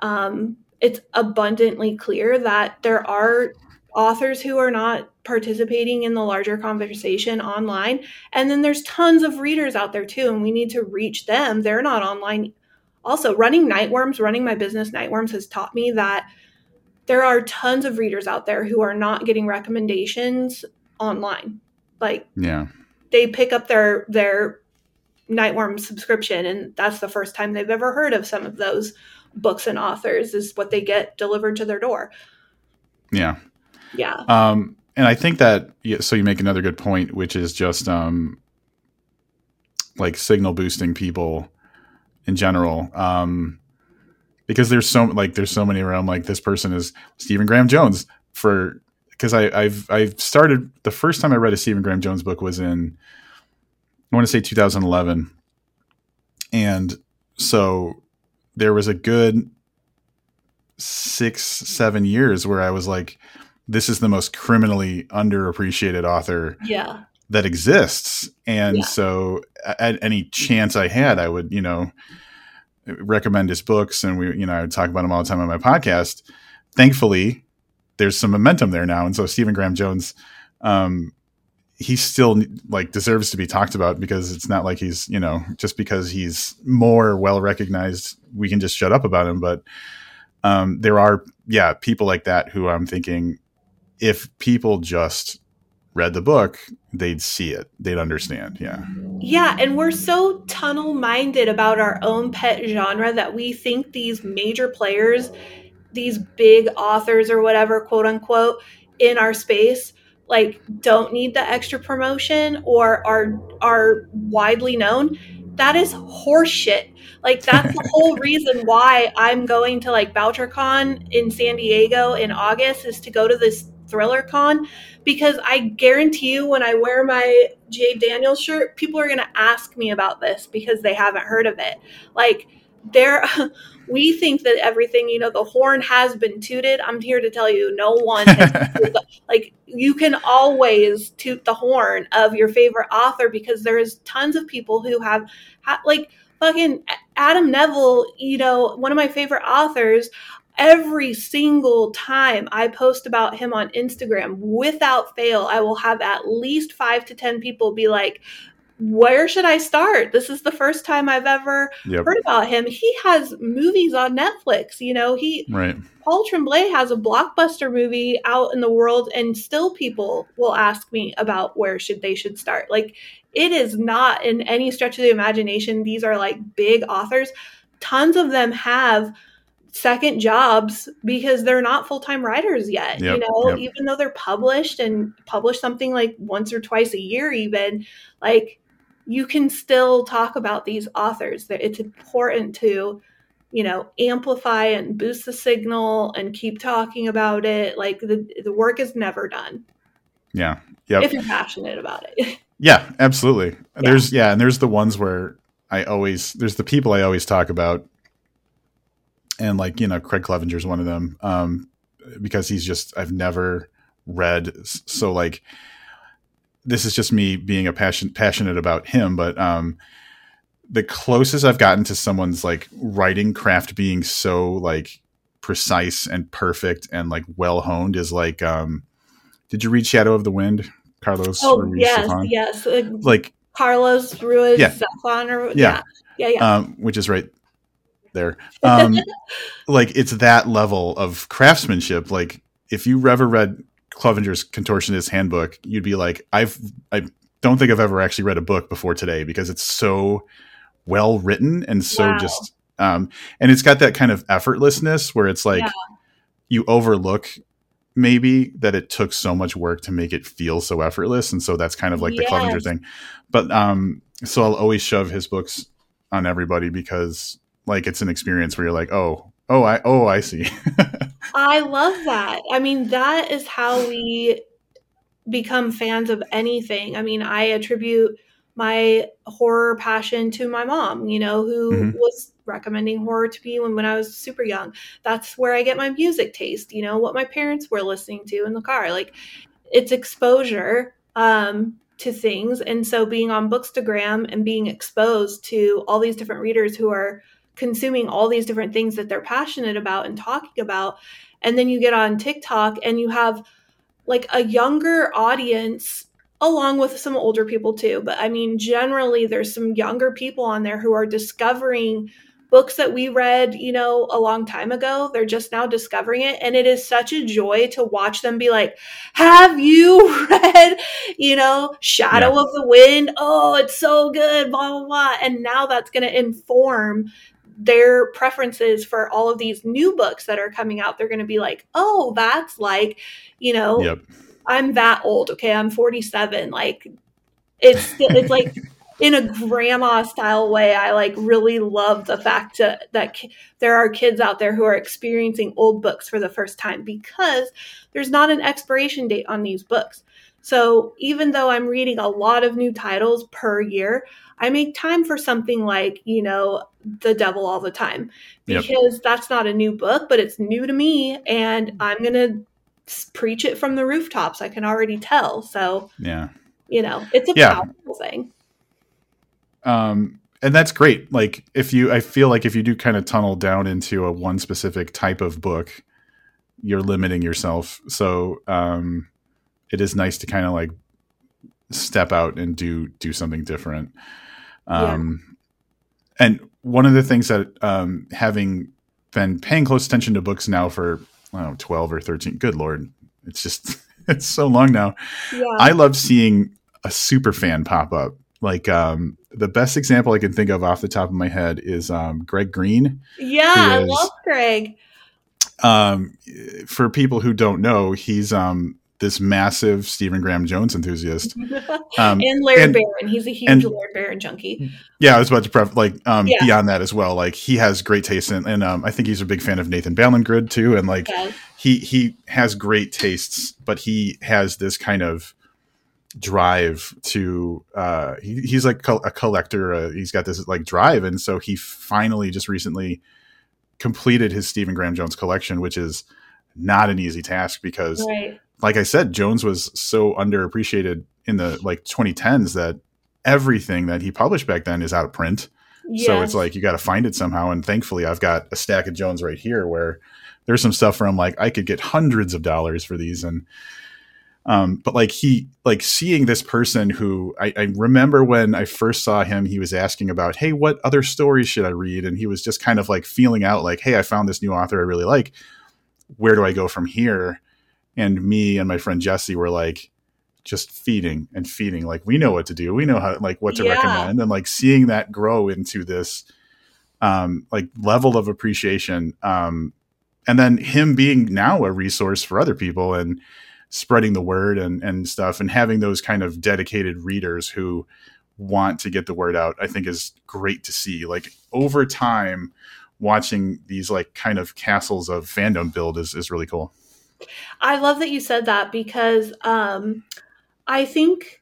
Speaker 1: um, it's abundantly clear that there are authors who are not participating in the larger conversation online and then there's tons of readers out there too and we need to reach them they're not online also running nightworms running my business nightworms has taught me that there are tons of readers out there who are not getting recommendations online. Like
Speaker 2: yeah.
Speaker 1: They pick up their their Nightworm subscription and that's the first time they've ever heard of some of those books and authors is what they get delivered to their door.
Speaker 2: Yeah.
Speaker 1: Yeah.
Speaker 2: Um and I think that so you make another good point which is just um like signal boosting people in general. Um because there's so like there's so many around like this person is Stephen Graham Jones for because I I've I've started the first time I read a Stephen Graham Jones book was in I want to say 2011 and so there was a good six seven years where I was like this is the most criminally underappreciated author
Speaker 1: yeah
Speaker 2: that exists and yeah. so at any chance I had I would you know recommend his books and we you know I would talk about him all the time on my podcast. Thankfully, there's some momentum there now, and so Stephen Graham Jones, um, he still like deserves to be talked about because it's not like he's you know just because he's more well recognized we can just shut up about him. But um, there are yeah people like that who I'm thinking if people just read the book, they'd see it, they'd understand. Yeah.
Speaker 1: Yeah. And we're so tunnel minded about our own pet genre that we think these major players, these big authors or whatever, quote unquote, in our space, like don't need the extra promotion or are are widely known that is horseshit. Like that's the whole (laughs) reason why I'm going to like BoucherCon in San Diego in August is to go to this thriller con because I guarantee you when I wear my Jade Daniels shirt, people are going to ask me about this because they haven't heard of it. Like there (laughs) we think that everything, you know, the horn has been tooted. I'm here to tell you no one has, (laughs) like you can always toot the horn of your favorite author because there's tons of people who have like fucking Adam Nevill you know, one of my favorite authors every single time I post about him on Instagram, without fail, I will have at least five to 10 people be like, where should I start? This is the first time I've ever yep. heard about him. He has movies on Netflix. You know, he
Speaker 2: right.
Speaker 1: Paul Tremblay has a blockbuster movie out in the world, and still people will ask me about where should they should start. Like it is not in any stretch of the imagination. These are like big authors. Tons of them have second jobs because they're not full-time writers yet yep, you know yep. even though they're published and publish something like once or twice a year even like you can still talk about these authors. That it's important to, you know, amplify and boost the signal and keep talking about it. Like the the work is never done.
Speaker 2: Yeah. Yeah.
Speaker 1: If you're passionate about it. (laughs)
Speaker 2: Yeah, absolutely. Yeah. There's yeah, and there's the ones where I always there's the people I always talk about, and like you know Craig Clevenger's one of them, um, because he's just I've never read so like this is just me being a passion passionate about him, but um, the closest I've gotten to someone's like writing craft being so like precise and perfect and like well honed is like um, did you read Shadow of the Wind? Carlos
Speaker 1: oh, Ruiz yes, Zafon? yes. Uh,
Speaker 2: like
Speaker 1: Carlos Ruiz yeah. Zafon or
Speaker 2: yeah. Yeah, yeah, yeah. Um, which is right there. Um, (laughs) like it's that level of craftsmanship. Like if you ever read Clevenger's Contortionist Handbook, you'd be like, I've I don't think I've ever actually read a book before today because it's so well written and so wow. just um and it's got that kind of effortlessness where it's like yeah. you overlook maybe that it took so much work to make it feel so effortless and so that's kind of like yes. the Clevenger thing. But um so I'll always shove his books on everybody because like it's an experience where you're like, "Oh, oh, I oh, I see." (laughs)
Speaker 1: I love that. I mean, that is how we become fans of anything. I mean, I attribute my horror passion to my mom, you know, who mm-hmm. was recommending horror to me when, when I was super young. That's where I get my music taste, you know, what my parents were listening to in the car. Like it's exposure um, to things. And so being on Bookstagram and being exposed to all these different readers who are consuming all these different things that they're passionate about and talking about. And then you get on TikTok and you have like a younger audience along with some older people too. But I mean, generally, there's some younger people on there who are discovering books that we read, you know, a long time ago. They're just now discovering it. And it is such a joy to watch them be like, Have you (laughs) read, you know, Shadow yeah. of the Wind? Oh, it's so good, blah, blah, blah. And now that's going to inform their preferences for all of these new books that are coming out. They're going to be like, Oh, that's like, you know, yep. I'm that old. Okay. I'm 47. Like, it's, it's like, in a grandma style way, I like really love the fact to, that there are kids out there who are experiencing old books for the first time because there's not an expiration date on these books. So even though I'm reading a lot of new titles per year, I make time for something like, you know, The Devil All the Time because yep. that's not a new book, but it's new to me and I'm going to preach it from the rooftops. I can already tell. So,
Speaker 2: yeah.
Speaker 1: You know, it's a yeah. powerful thing.
Speaker 2: Um, and that's great. Like if you, I feel like if you do kind of tunnel down into a one specific type of book, you're limiting yourself. So um, it is nice to kind of like step out and do do something different. Um, yeah. And one of the things that um, having been paying close attention to books now for know, 12 or 13, good lord, it's just (laughs) it's so long now. Yeah. I love seeing a super fan pop up like um, the best example I can think of off the top of my head is um, Greg Green.
Speaker 1: Yeah, I love Greg.
Speaker 2: Um, for people who don't know, he's um, this massive Stephen Graham Jones enthusiast. (laughs)
Speaker 1: Um, and Laird and, Barron. He's a huge and, Laird Barron junkie.
Speaker 2: Yeah, I was about to pref like um, yeah. beyond that as well. Like he has great taste in, and um, I think he's a big fan of Nathan Ballingrud too. And like yeah. he he has great tastes, but he has this kind of drive to uh he, he's like a collector uh, he's got this like drive and so he finally just recently completed his stephen graham jones collection which is not an easy task because right. Like i said jones was so underappreciated in the like 2010s that everything that he published back then is out of print so it's like you got to find it somehow and thankfully i've got a stack of jones right here where there's some stuff where i'm like i could get hundreds of dollars for these and um, but like he, like seeing this person who I, I, remember when I first saw him, he was asking about, hey, what other stories should I read? And he was just kind of like feeling out, like, hey, I found this new author I really like. Where do I go from here? And me and my friend Jesse were like, just feeding and feeding. Like we know what to do. We know how, like, what to yeah. recommend, and like seeing that grow into this, um, like level of appreciation. Um, and then him being now a resource for other people and spreading the word and, and stuff and having those kind of dedicated readers who want to get the word out, I think is great to see. Like over time, watching these like kind of castles of fandom build is, is really cool.
Speaker 1: I love that you said that because um, I think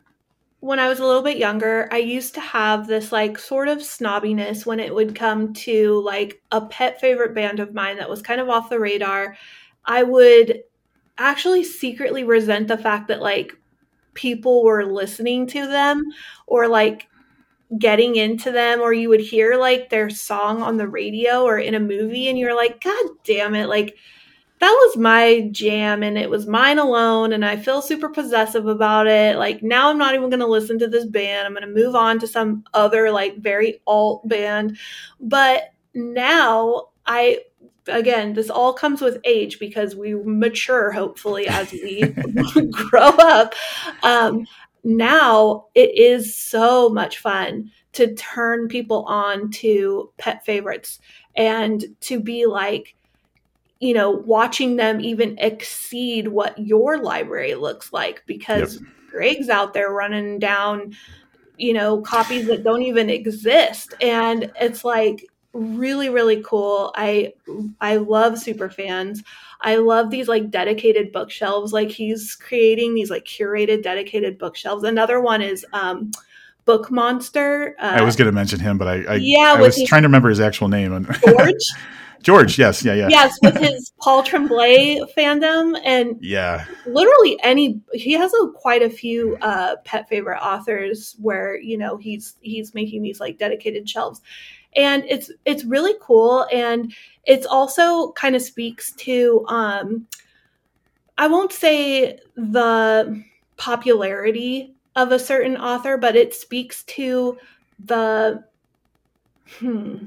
Speaker 1: when I was a little bit younger, I used to have this like sort of snobbiness when it would come to like a pet favorite band of mine that was kind of off the radar. I would actually secretly resent the fact that like people were listening to them or like getting into them or you would hear like their song on the radio or in a movie and you're like god damn it like that was my jam and it was mine alone and I feel super possessive about it. Like now I'm not even going to listen to this band. I'm going to move on to some other like very alt band. But now I again, this all comes with age because we mature hopefully as we (laughs) (laughs) grow up. Um, now it is so much fun to turn people on to pet favorites and to be like you know, watching them even exceed what your library looks like because yep. Greg's out there running down, you know, copies that don't even exist. And it's like really, really cool. I I love super fans. I love these like dedicated bookshelves. Like he's creating these like curated, dedicated bookshelves. Another one is um Book Monster.
Speaker 2: Uh, I was going to mention him, but I, I yeah, I was his, trying to remember his actual name. (laughs)
Speaker 1: George.
Speaker 2: George, yes, yeah, yeah.
Speaker 1: Yes, with his Paul Tremblay fandom and
Speaker 2: yeah,
Speaker 1: literally any he has a, quite a few uh, pet favorite authors where you know he's he's making these like dedicated shelves, and it's it's really cool and it's also kind of speaks to um, I won't say the popularity of a certain author, but it speaks to the hmm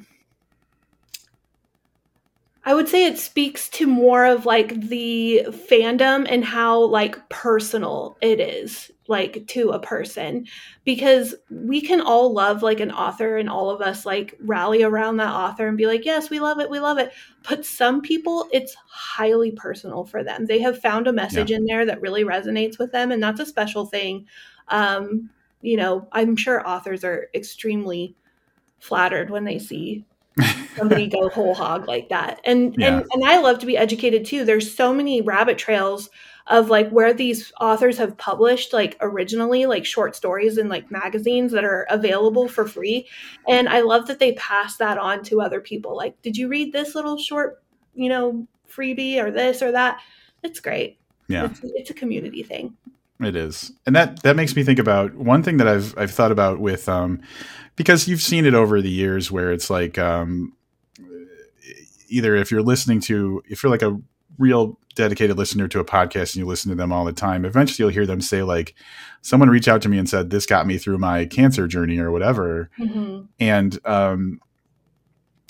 Speaker 1: I would say it speaks to more of like the fandom and how like personal it is like to a person. Because we can all love like an author and all of us like rally around that author and be like yes we love it we love it. But some people it's highly personal for them. They have found a message yeah. in there that really resonates with them and that's a special thing. Um you know i'm sure authors are extremely flattered when they see somebody go whole hog like that. And yeah. and and I love to be educated too. There's so many rabbit trails of like where these authors have published like originally like short stories in like magazines that are available for free. And I love that they pass that on to other people. Like, did you read this little short, you know, freebie or this or that? It's great.
Speaker 2: Yeah.
Speaker 1: It's, it's a community thing.
Speaker 2: It is. And that that makes me think about one thing that I've I've thought about with um because you've seen it over the years where it's like um, either if you're listening to if you're like a real dedicated listener to a podcast and you listen to them all the time eventually you'll hear them say like someone reach out to me and said this got me through my cancer journey or whatever. Mm-hmm. and um,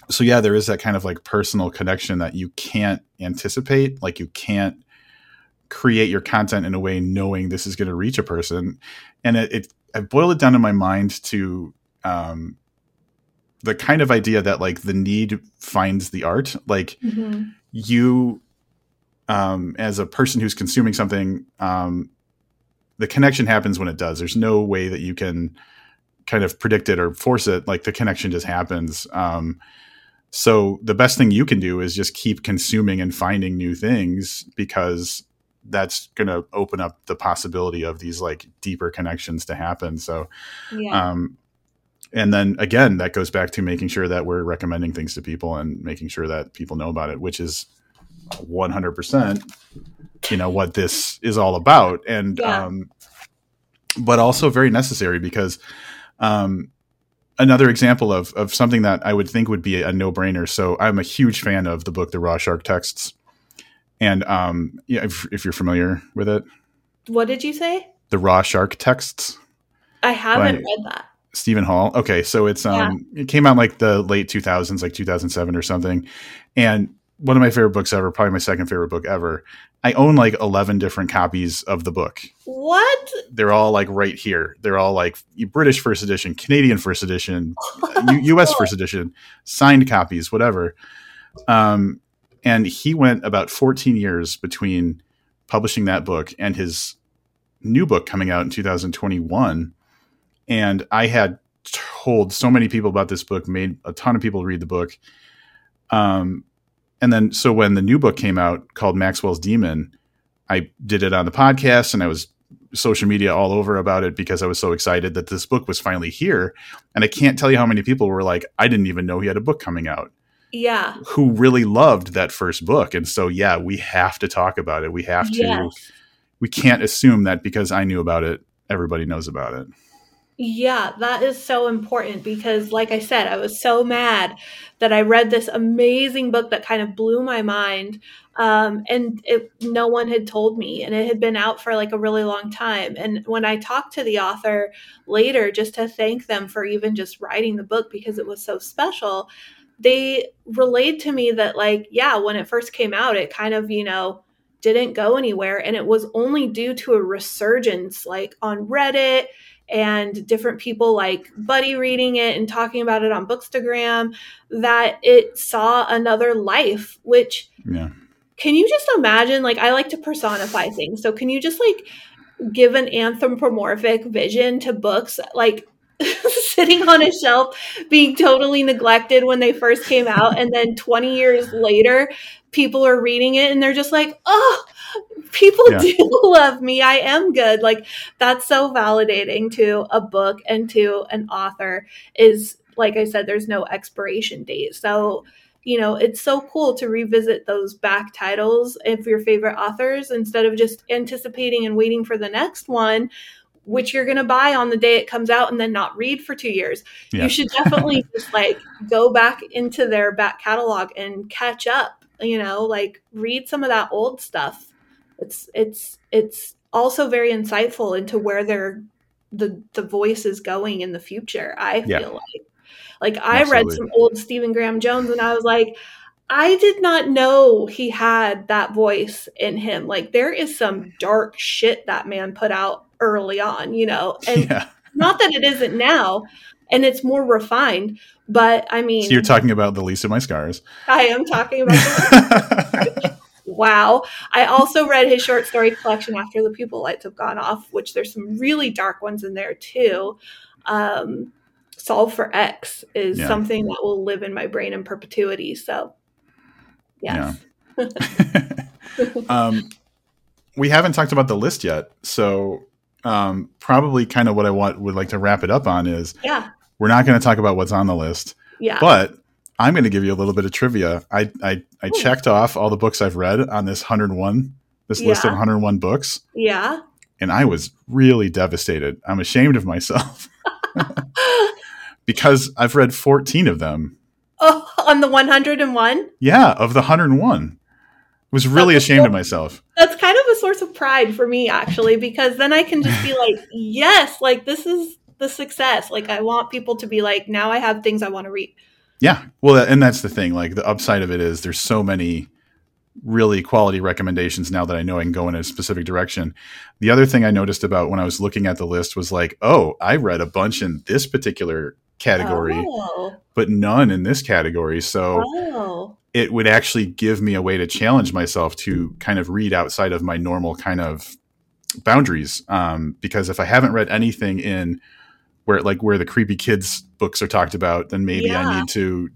Speaker 2: so yeah there is that kind of like personal connection that you can't anticipate. Like you can't create your content in a way knowing this is going to reach a person. And it, it i boiled it down in my mind to um, the kind of idea that like the need finds the art. Like mm-hmm. you um, as a person who's consuming something um, the connection happens when it does. There's no way that you can kind of predict it or force it. Like the connection just happens. Um, so the best thing you can do is just keep consuming and finding new things because that's going to open up the possibility of these like deeper connections to happen. So yeah. um and then again that goes back to making sure that we're recommending things to people and making sure that people know about it which is 100% you know what this is all about. And yeah. um but also very necessary because um another example of of something that I would think would be a no-brainer. So I'm a huge fan of the book The Raw Shark Texts. And um yeah if, if you're familiar with it.
Speaker 1: What did you say?
Speaker 2: The Raw Shark Texts.
Speaker 1: I haven't read that
Speaker 2: Steven Hall. Okay, so it's um yeah. it came out like the late 2000s, like 2007 or something. And one of my favorite books ever, probably my second favorite book ever. I own like 11 different copies of the book.
Speaker 1: What?
Speaker 2: They're all like right here. They're all like British first edition, Canadian first edition, (laughs) U- US first edition, signed copies, whatever. Um and he went about 14 years between publishing that book and his new book coming out in 2021 and I had told so many people about this book, made a ton of people read the book. Um, and then so when the new book came out called Maxwell's Demon, I did it on the podcast and I was social media all over about it because I was so excited that this book was finally here. And I can't tell you how many people were like, I didn't even know he had a book coming out.
Speaker 1: Yeah.
Speaker 2: Who really loved that first book. And so, yeah, we have to talk about it. We have to,
Speaker 1: Yes.
Speaker 2: we can't assume that because I knew about it, everybody knows about it.
Speaker 1: Yeah, that is so important because, like I said, I was so mad that I read this amazing book that kind of blew my mind. Um, and it, no one had told me, and it had been out for like a really long time. And when I talked to the author later, just to thank them for even just writing the book because it was so special, they relayed to me that, like, yeah, when it first came out, it kind of, you know, didn't go anywhere. And it was only due to a resurgence, like on Reddit and different people like Buddy reading it and talking about it on Bookstagram that it saw another life, which
Speaker 2: Yeah.
Speaker 1: can you just imagine? Like, I like to personify things. So, can you just like give an anthropomorphic vision to books? Like, (laughs) sitting on a shelf being totally neglected when they first came out and then 20 years later people are reading it and they're just like oh people
Speaker 2: Yeah. (laughs)
Speaker 1: do love me i am good like that's so validating to a book and to an author is like i said there's no expiration date so you know it's so cool to revisit those back titles of your favorite authors instead of just anticipating and waiting for the next one which you're going to buy on the day it comes out and then not read for two years.
Speaker 2: Yeah.
Speaker 1: You should definitely (laughs) just like go back into their back catalog and catch up, you know, like read some of that old stuff. It's, it's, it's also very insightful into where their, the, the voice is going in the future. I
Speaker 2: Yeah.
Speaker 1: feel like, like I read some old Stephen Graham Jones and I was like, I did not know he had that voice in him. Like there is some dark shit that man put out early on, you know. And (laughs)
Speaker 2: Yeah.
Speaker 1: not that it isn't now and it's more refined, but I mean
Speaker 2: So you're talking about the least of my scars.
Speaker 1: I am talking about (laughs) wow. I also read his short story collection after the people lights have gone off, which there's some really dark ones in there too. Um Solve for X is
Speaker 2: Yeah.
Speaker 1: something that will live in my brain in perpetuity. So yes. (laughs)
Speaker 2: um, we haven't talked about the list yet, so um, probably kind of what I want would like to wrap it up on is
Speaker 1: Yeah.
Speaker 2: We're not going to talk about what's on the list,
Speaker 1: Yeah.
Speaker 2: but I'm going to give you a little bit of trivia. I I, I checked off all the books I've read on this 101 this list of 101 books,
Speaker 1: yeah.
Speaker 2: and I was really devastated. I'm ashamed of myself (laughs) because I've read 14 of them.
Speaker 1: oh, on the 101?
Speaker 2: Yeah, of the 101. I was really
Speaker 1: That's
Speaker 2: ashamed of myself.
Speaker 1: That's kind of a source of pride for me, actually, because then I can just be like, (laughs) yes, like this is the success. Like, I want people to be like, now I have things I want to read.
Speaker 2: Yeah. Well, and that's the thing. Like the upside of it is there's so many really quality recommendations now that I know I can go in a specific direction. The other thing I noticed about when I was looking at the list was like, oh, I read a bunch in this particular category,
Speaker 1: Oh.
Speaker 2: but none in this category. So
Speaker 1: Oh.
Speaker 2: it would actually give me a way to challenge myself to kind of read outside of my normal kind of boundaries. Um, because if I haven't read anything in where like where the creepy kids books are talked about, then maybe
Speaker 1: Yeah.
Speaker 2: I need to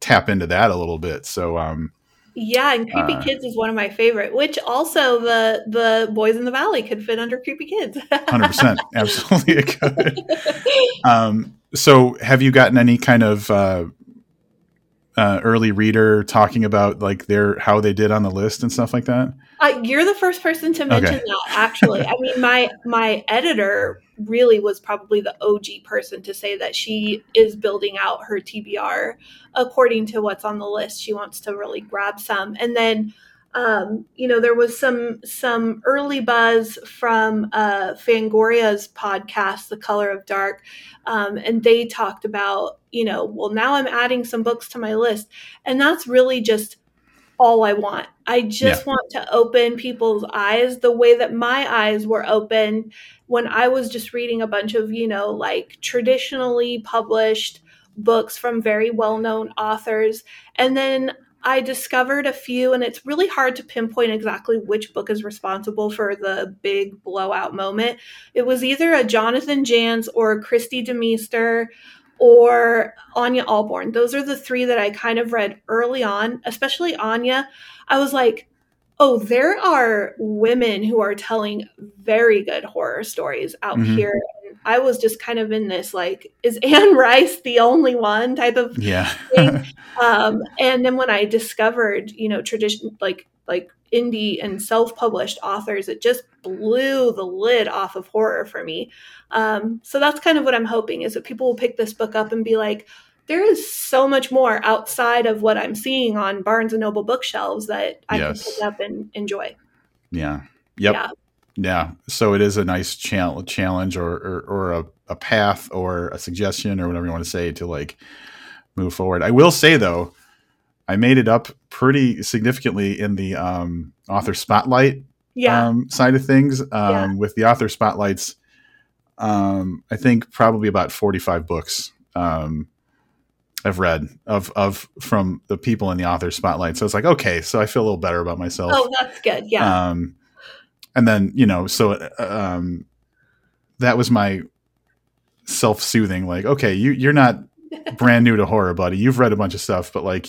Speaker 2: tap into that a little bit. So um,
Speaker 1: Yeah, and Creepy
Speaker 2: Uh,
Speaker 1: Kids is one of my favorite, which also the the Boys in the Valley could fit under Creepy Kids.
Speaker 2: hundred percent, (laughs) absolutely it could. Um, so have you gotten any kind of uh, uh, early reader talking about like their how they did on the list and stuff like that?
Speaker 1: Uh, you're the first person to mention
Speaker 2: Okay.
Speaker 1: that. Actually, I mean, my my editor really was probably the OG person to say that she is building out her TBR according to what's on the list. She wants to really grab some, and then. Um, you know, there was some some early buzz from uh, Fangoria's podcast, The Color of Dark, um, and they talked about, you know, well, now I'm adding some books to my list, and that's really just all I want. I just want to open people's eyes the way that my eyes were open when I was just reading a bunch of, you know, like traditionally published books from very well known authors. And then I discovered a few, and it's really hard to pinpoint exactly which book is responsible for the big blowout moment. It was either a Jonathan Janz or a Kristi DeMeester or Ania Ahlborn. Those are the three that I kind of read early on, especially Ania. I was like, oh, there are women who are telling very good horror stories out mm-hmm. here. I was just kind of in this like, is Anne (laughs) Rice the only one type of
Speaker 2: yeah.
Speaker 1: thing? (laughs) um, and then when I discovered, you know, tradition like like indie and self-published authors, it just blew the lid off of horror for me. Um, so that's kind of what I'm hoping is that people will pick this book up and be like, there is so much more outside of what I'm seeing on Barnes and Noble bookshelves that I yes. can pick up and enjoy.
Speaker 2: Yeah. Yep. Yeah. Yeah. So it is a nice challenge or, or, or a, a path or a suggestion or whatever you want to say to like move forward. I will say though, I made it up pretty significantly in the um, author spotlight
Speaker 1: yeah.
Speaker 2: um, side of things. Um, yeah. With the author spotlights, um, I think probably about 45 books um, I've read of of from the people in the author spotlight. So it's like, okay, so I feel a little better about myself.
Speaker 1: Oh, that's good. Yeah.
Speaker 2: Um, and then you know, so um, that was my self soothing. Like, okay, you you're not (laughs) brand new to horror, buddy. You've read a bunch of stuff, but like,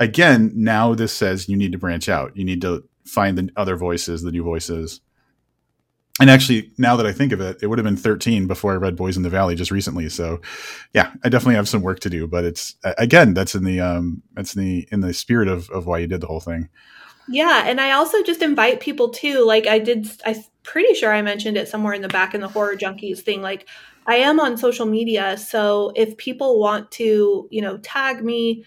Speaker 2: again, now this says you need to branch out. You need to find the other voices, the new voices and actually, now that I think of it, it would have been 13 before I read Boys in the Valley just recently. So, yeah, I definitely have some work to do. But it's again, that's in the um, that's in the in the spirit of of why you did the whole thing.
Speaker 1: Yeah, and I also just invite people too. Like I did, I'm pretty sure I mentioned it somewhere in the back in the horror junkies thing. Like I am on social media, so if people want to, you know, tag me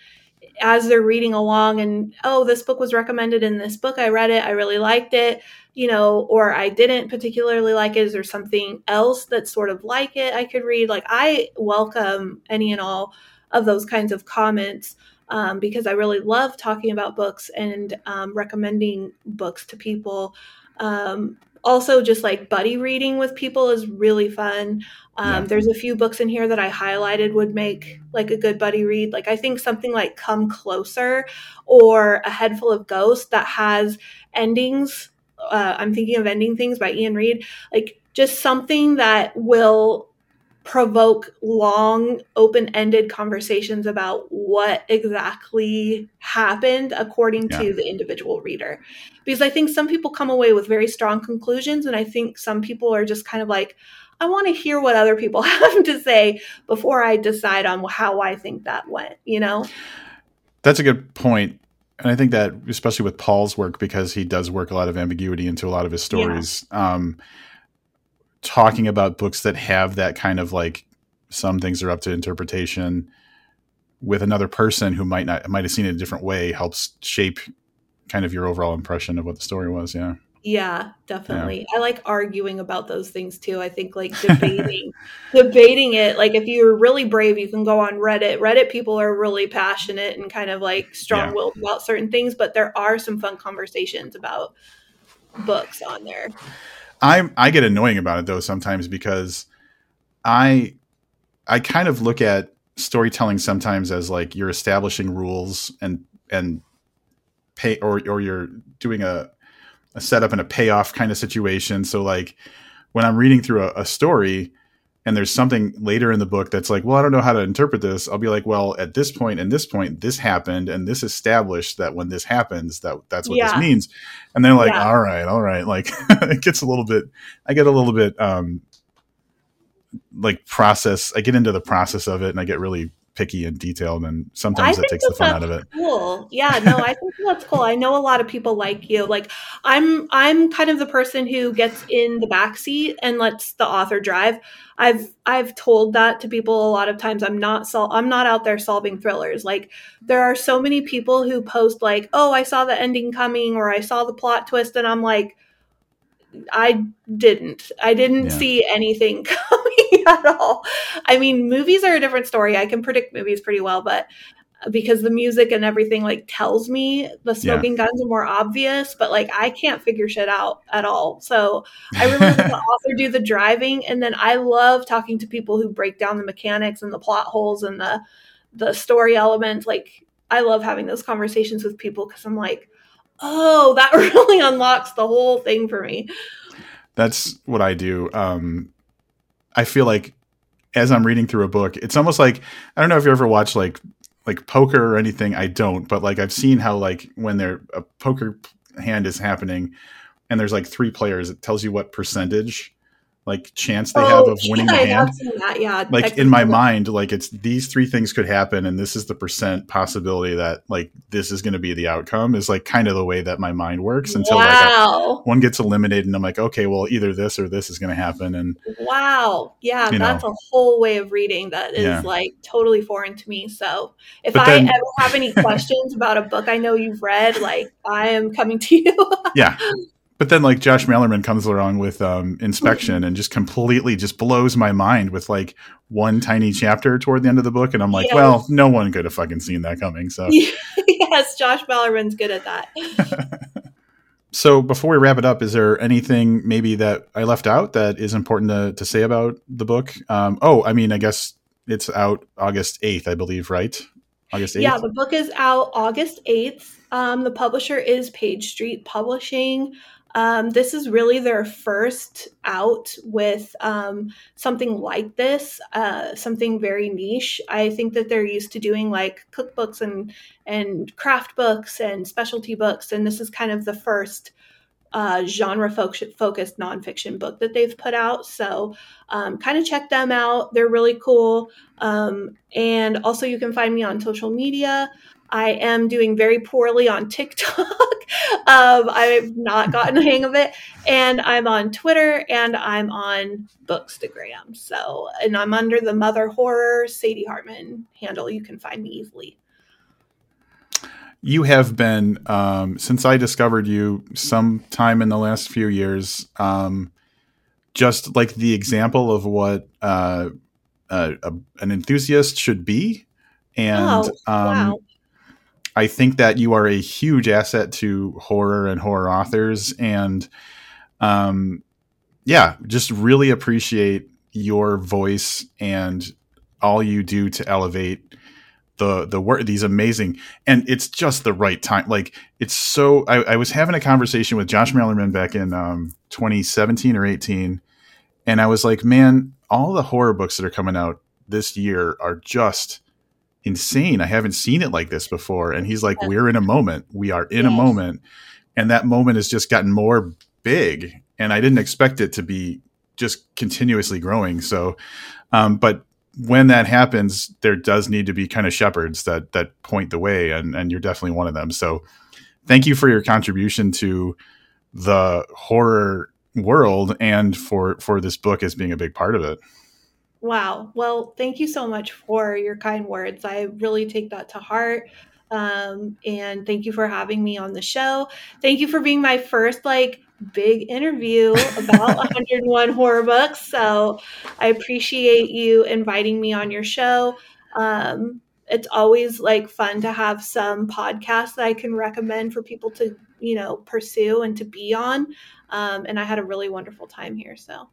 Speaker 1: as they're reading along and oh this book was recommended in this book. I read it. I really liked it you know or i didn't particularly like it. Is there something else that's sort of like it i could read? Like i welcome any and all of those kinds of comments um, because i really love talking about books and um, recommending books to people um, also just like buddy reading with people is really fun um, yeah. there's a few books in here that i highlighted would make like a good buddy read like i think something like come closer or a head full of ghosts that has endings uh, i'm thinking of ending things by iain reid like just something that will provoke long open-ended conversations about what exactly happened according yeah. to the individual reader because i think some people come away with very strong conclusions and i think some people are just kind of like i want to hear what other people (laughs) have to say before i decide on how i think that went you know
Speaker 2: that's a good point and i think that especially with paul's work because he does work a lot of ambiguity into a lot of his stories yeah. um, talking about books that have that kind of like some things are up to interpretation with another person who might not might have seen it a different way helps shape kind of your overall impression of what the story was yeah.
Speaker 1: Yeah definitely. Yeah. i like arguing about those things too. I think like (laughs) debating debating it like if you're really brave you can go on reddit. Reddit people are really passionate and kind of like strong-willed yeah. about certain things but there are some fun conversations about books on there
Speaker 2: I I get annoying about it though sometimes because I I kind of look at storytelling sometimes as like you're establishing rules and and pay or or you're doing a a setup and a payoff kind of situation. So like when I'm reading through a, a story, and there's something later in the book that's like, well, I don't know how to interpret this. I'll be like, well, at this point and this point, this happened, and this established that when this happens, that that's what yeah. this means. And they're like, yeah. all right, all right. Like (laughs) it gets a little bit. I get a little bit um like process. I get into the process of it, and I get really picky and detailed, and sometimes it takes the fun out of it.
Speaker 1: Cool. Yeah. No, I think that's cool. I know a lot of people like you. Like I'm, I'm kind of the person who gets in the back seat and lets the author drive. I've, I've told that to people a lot of times. I'm not, sol- I'm not out there solving thrillers. Like there are so many people who post like, "Oh, I saw the ending coming," or "I saw the plot twist," and I'm like. I didn't. I didn't yeah. see anything (laughs) coming (laughs) at all. I mean, movies are a different story. I can predict movies pretty well, but because the music and everything like tells me the smoking yeah. guns are more obvious, but like I can't figure shit out at all. So I really let the (laughs) author do the driving, and then I love talking to people who break down the mechanics and the plot holes and the the story elements. Like I love having those conversations with people because I'm like, oh, that (laughs) really unlocks the whole thing for me.
Speaker 2: That's what I do. Um, I feel like as I'm reading through a book, it's almost like I don't know if you ever watch like like poker or anything. I don't, but like I've seen how like when there a poker hand is happening and there's like three players, it tells you what percentage like chance they oh, have of winning yeah, the hand.
Speaker 1: That, yeah,
Speaker 2: like in my mind, like it's these three things could happen, and this is the percent possibility that like this is going to be the outcome. Is like kind of the way that my mind works until wow. like I, one gets eliminated, and I'm like, okay, well either this or this is going to happen. And
Speaker 1: wow, yeah, that's know. a whole way of reading that is yeah. like totally foreign to me. So if but I then, ever have any (laughs) questions about a book I know you've read, like I am coming to you.
Speaker 2: yeah, but then like Josh Malerman comes along with um, inspection and just completely just blows my mind with like one tiny chapter toward the end of the book, and I'm like, yes. well, no one could have fucking seen that coming. So (laughs)
Speaker 1: yes, Josh Malerman's good at
Speaker 2: that. (laughs) so before we wrap it up, is there anything maybe that I left out that is important to, to say about the book? Um, oh, I mean, I guess it's out August 8th, I believe, right? August 8th?
Speaker 1: Yeah, the book is out August 8th. Um, the publisher is Page Street Publishing. Um, this is really their first out with um, something like this, uh, something very niche. I think that they're used to doing like cookbooks and and craft books and specialty books, and this is kind of the first uh, genre focused nonfiction book that they've put out. So, um, kind of check them out. They're really cool. Um, and also, you can find me on social media. I am doing very poorly on TikTok. (laughs) um, I've not gotten a hang of it. And I'm on Twitter and I'm on Bookstagram. So, and I'm under the Mother Horror Sadie Hartmann handle. You can find me easily.
Speaker 2: You have been, um, since I discovered you sometime in the last few years, um, just like the example of what uh, uh, a, an enthusiast should be. And oh, wow. I think that you are a huge asset to horror and horror authors, and um, yeah, just really appreciate your voice and all you do to elevate the the work these amazing and it's just the right time like it's so I, I was having a conversation with josh Malerman back in um, 2017 or 18 and i was like man all the horror books that are coming out this year are just insane. I haven't seen it like this before. And he's like, yeah. We're in a moment. We are in yes. a moment. And that moment has just gotten more big. And I didn't expect it to be just continuously growing. So, um, but when that happens, there does need to be kind of shepherds that that point the way, and and you're definitely one of them. So, thank you for your contribution to the horror world and for for this book as being a big part of it.
Speaker 1: Wow. Well, thank you so much for your kind words. I really take that to heart. Um, and thank you for having me on the show. Thank you for being my first like big interview about (laughs) 101 horror books. So I appreciate you inviting me on your show. Um, it's always like fun to have some podcasts that I can recommend for people to, you know, pursue and to be on. Um, and I had a really wonderful time here. So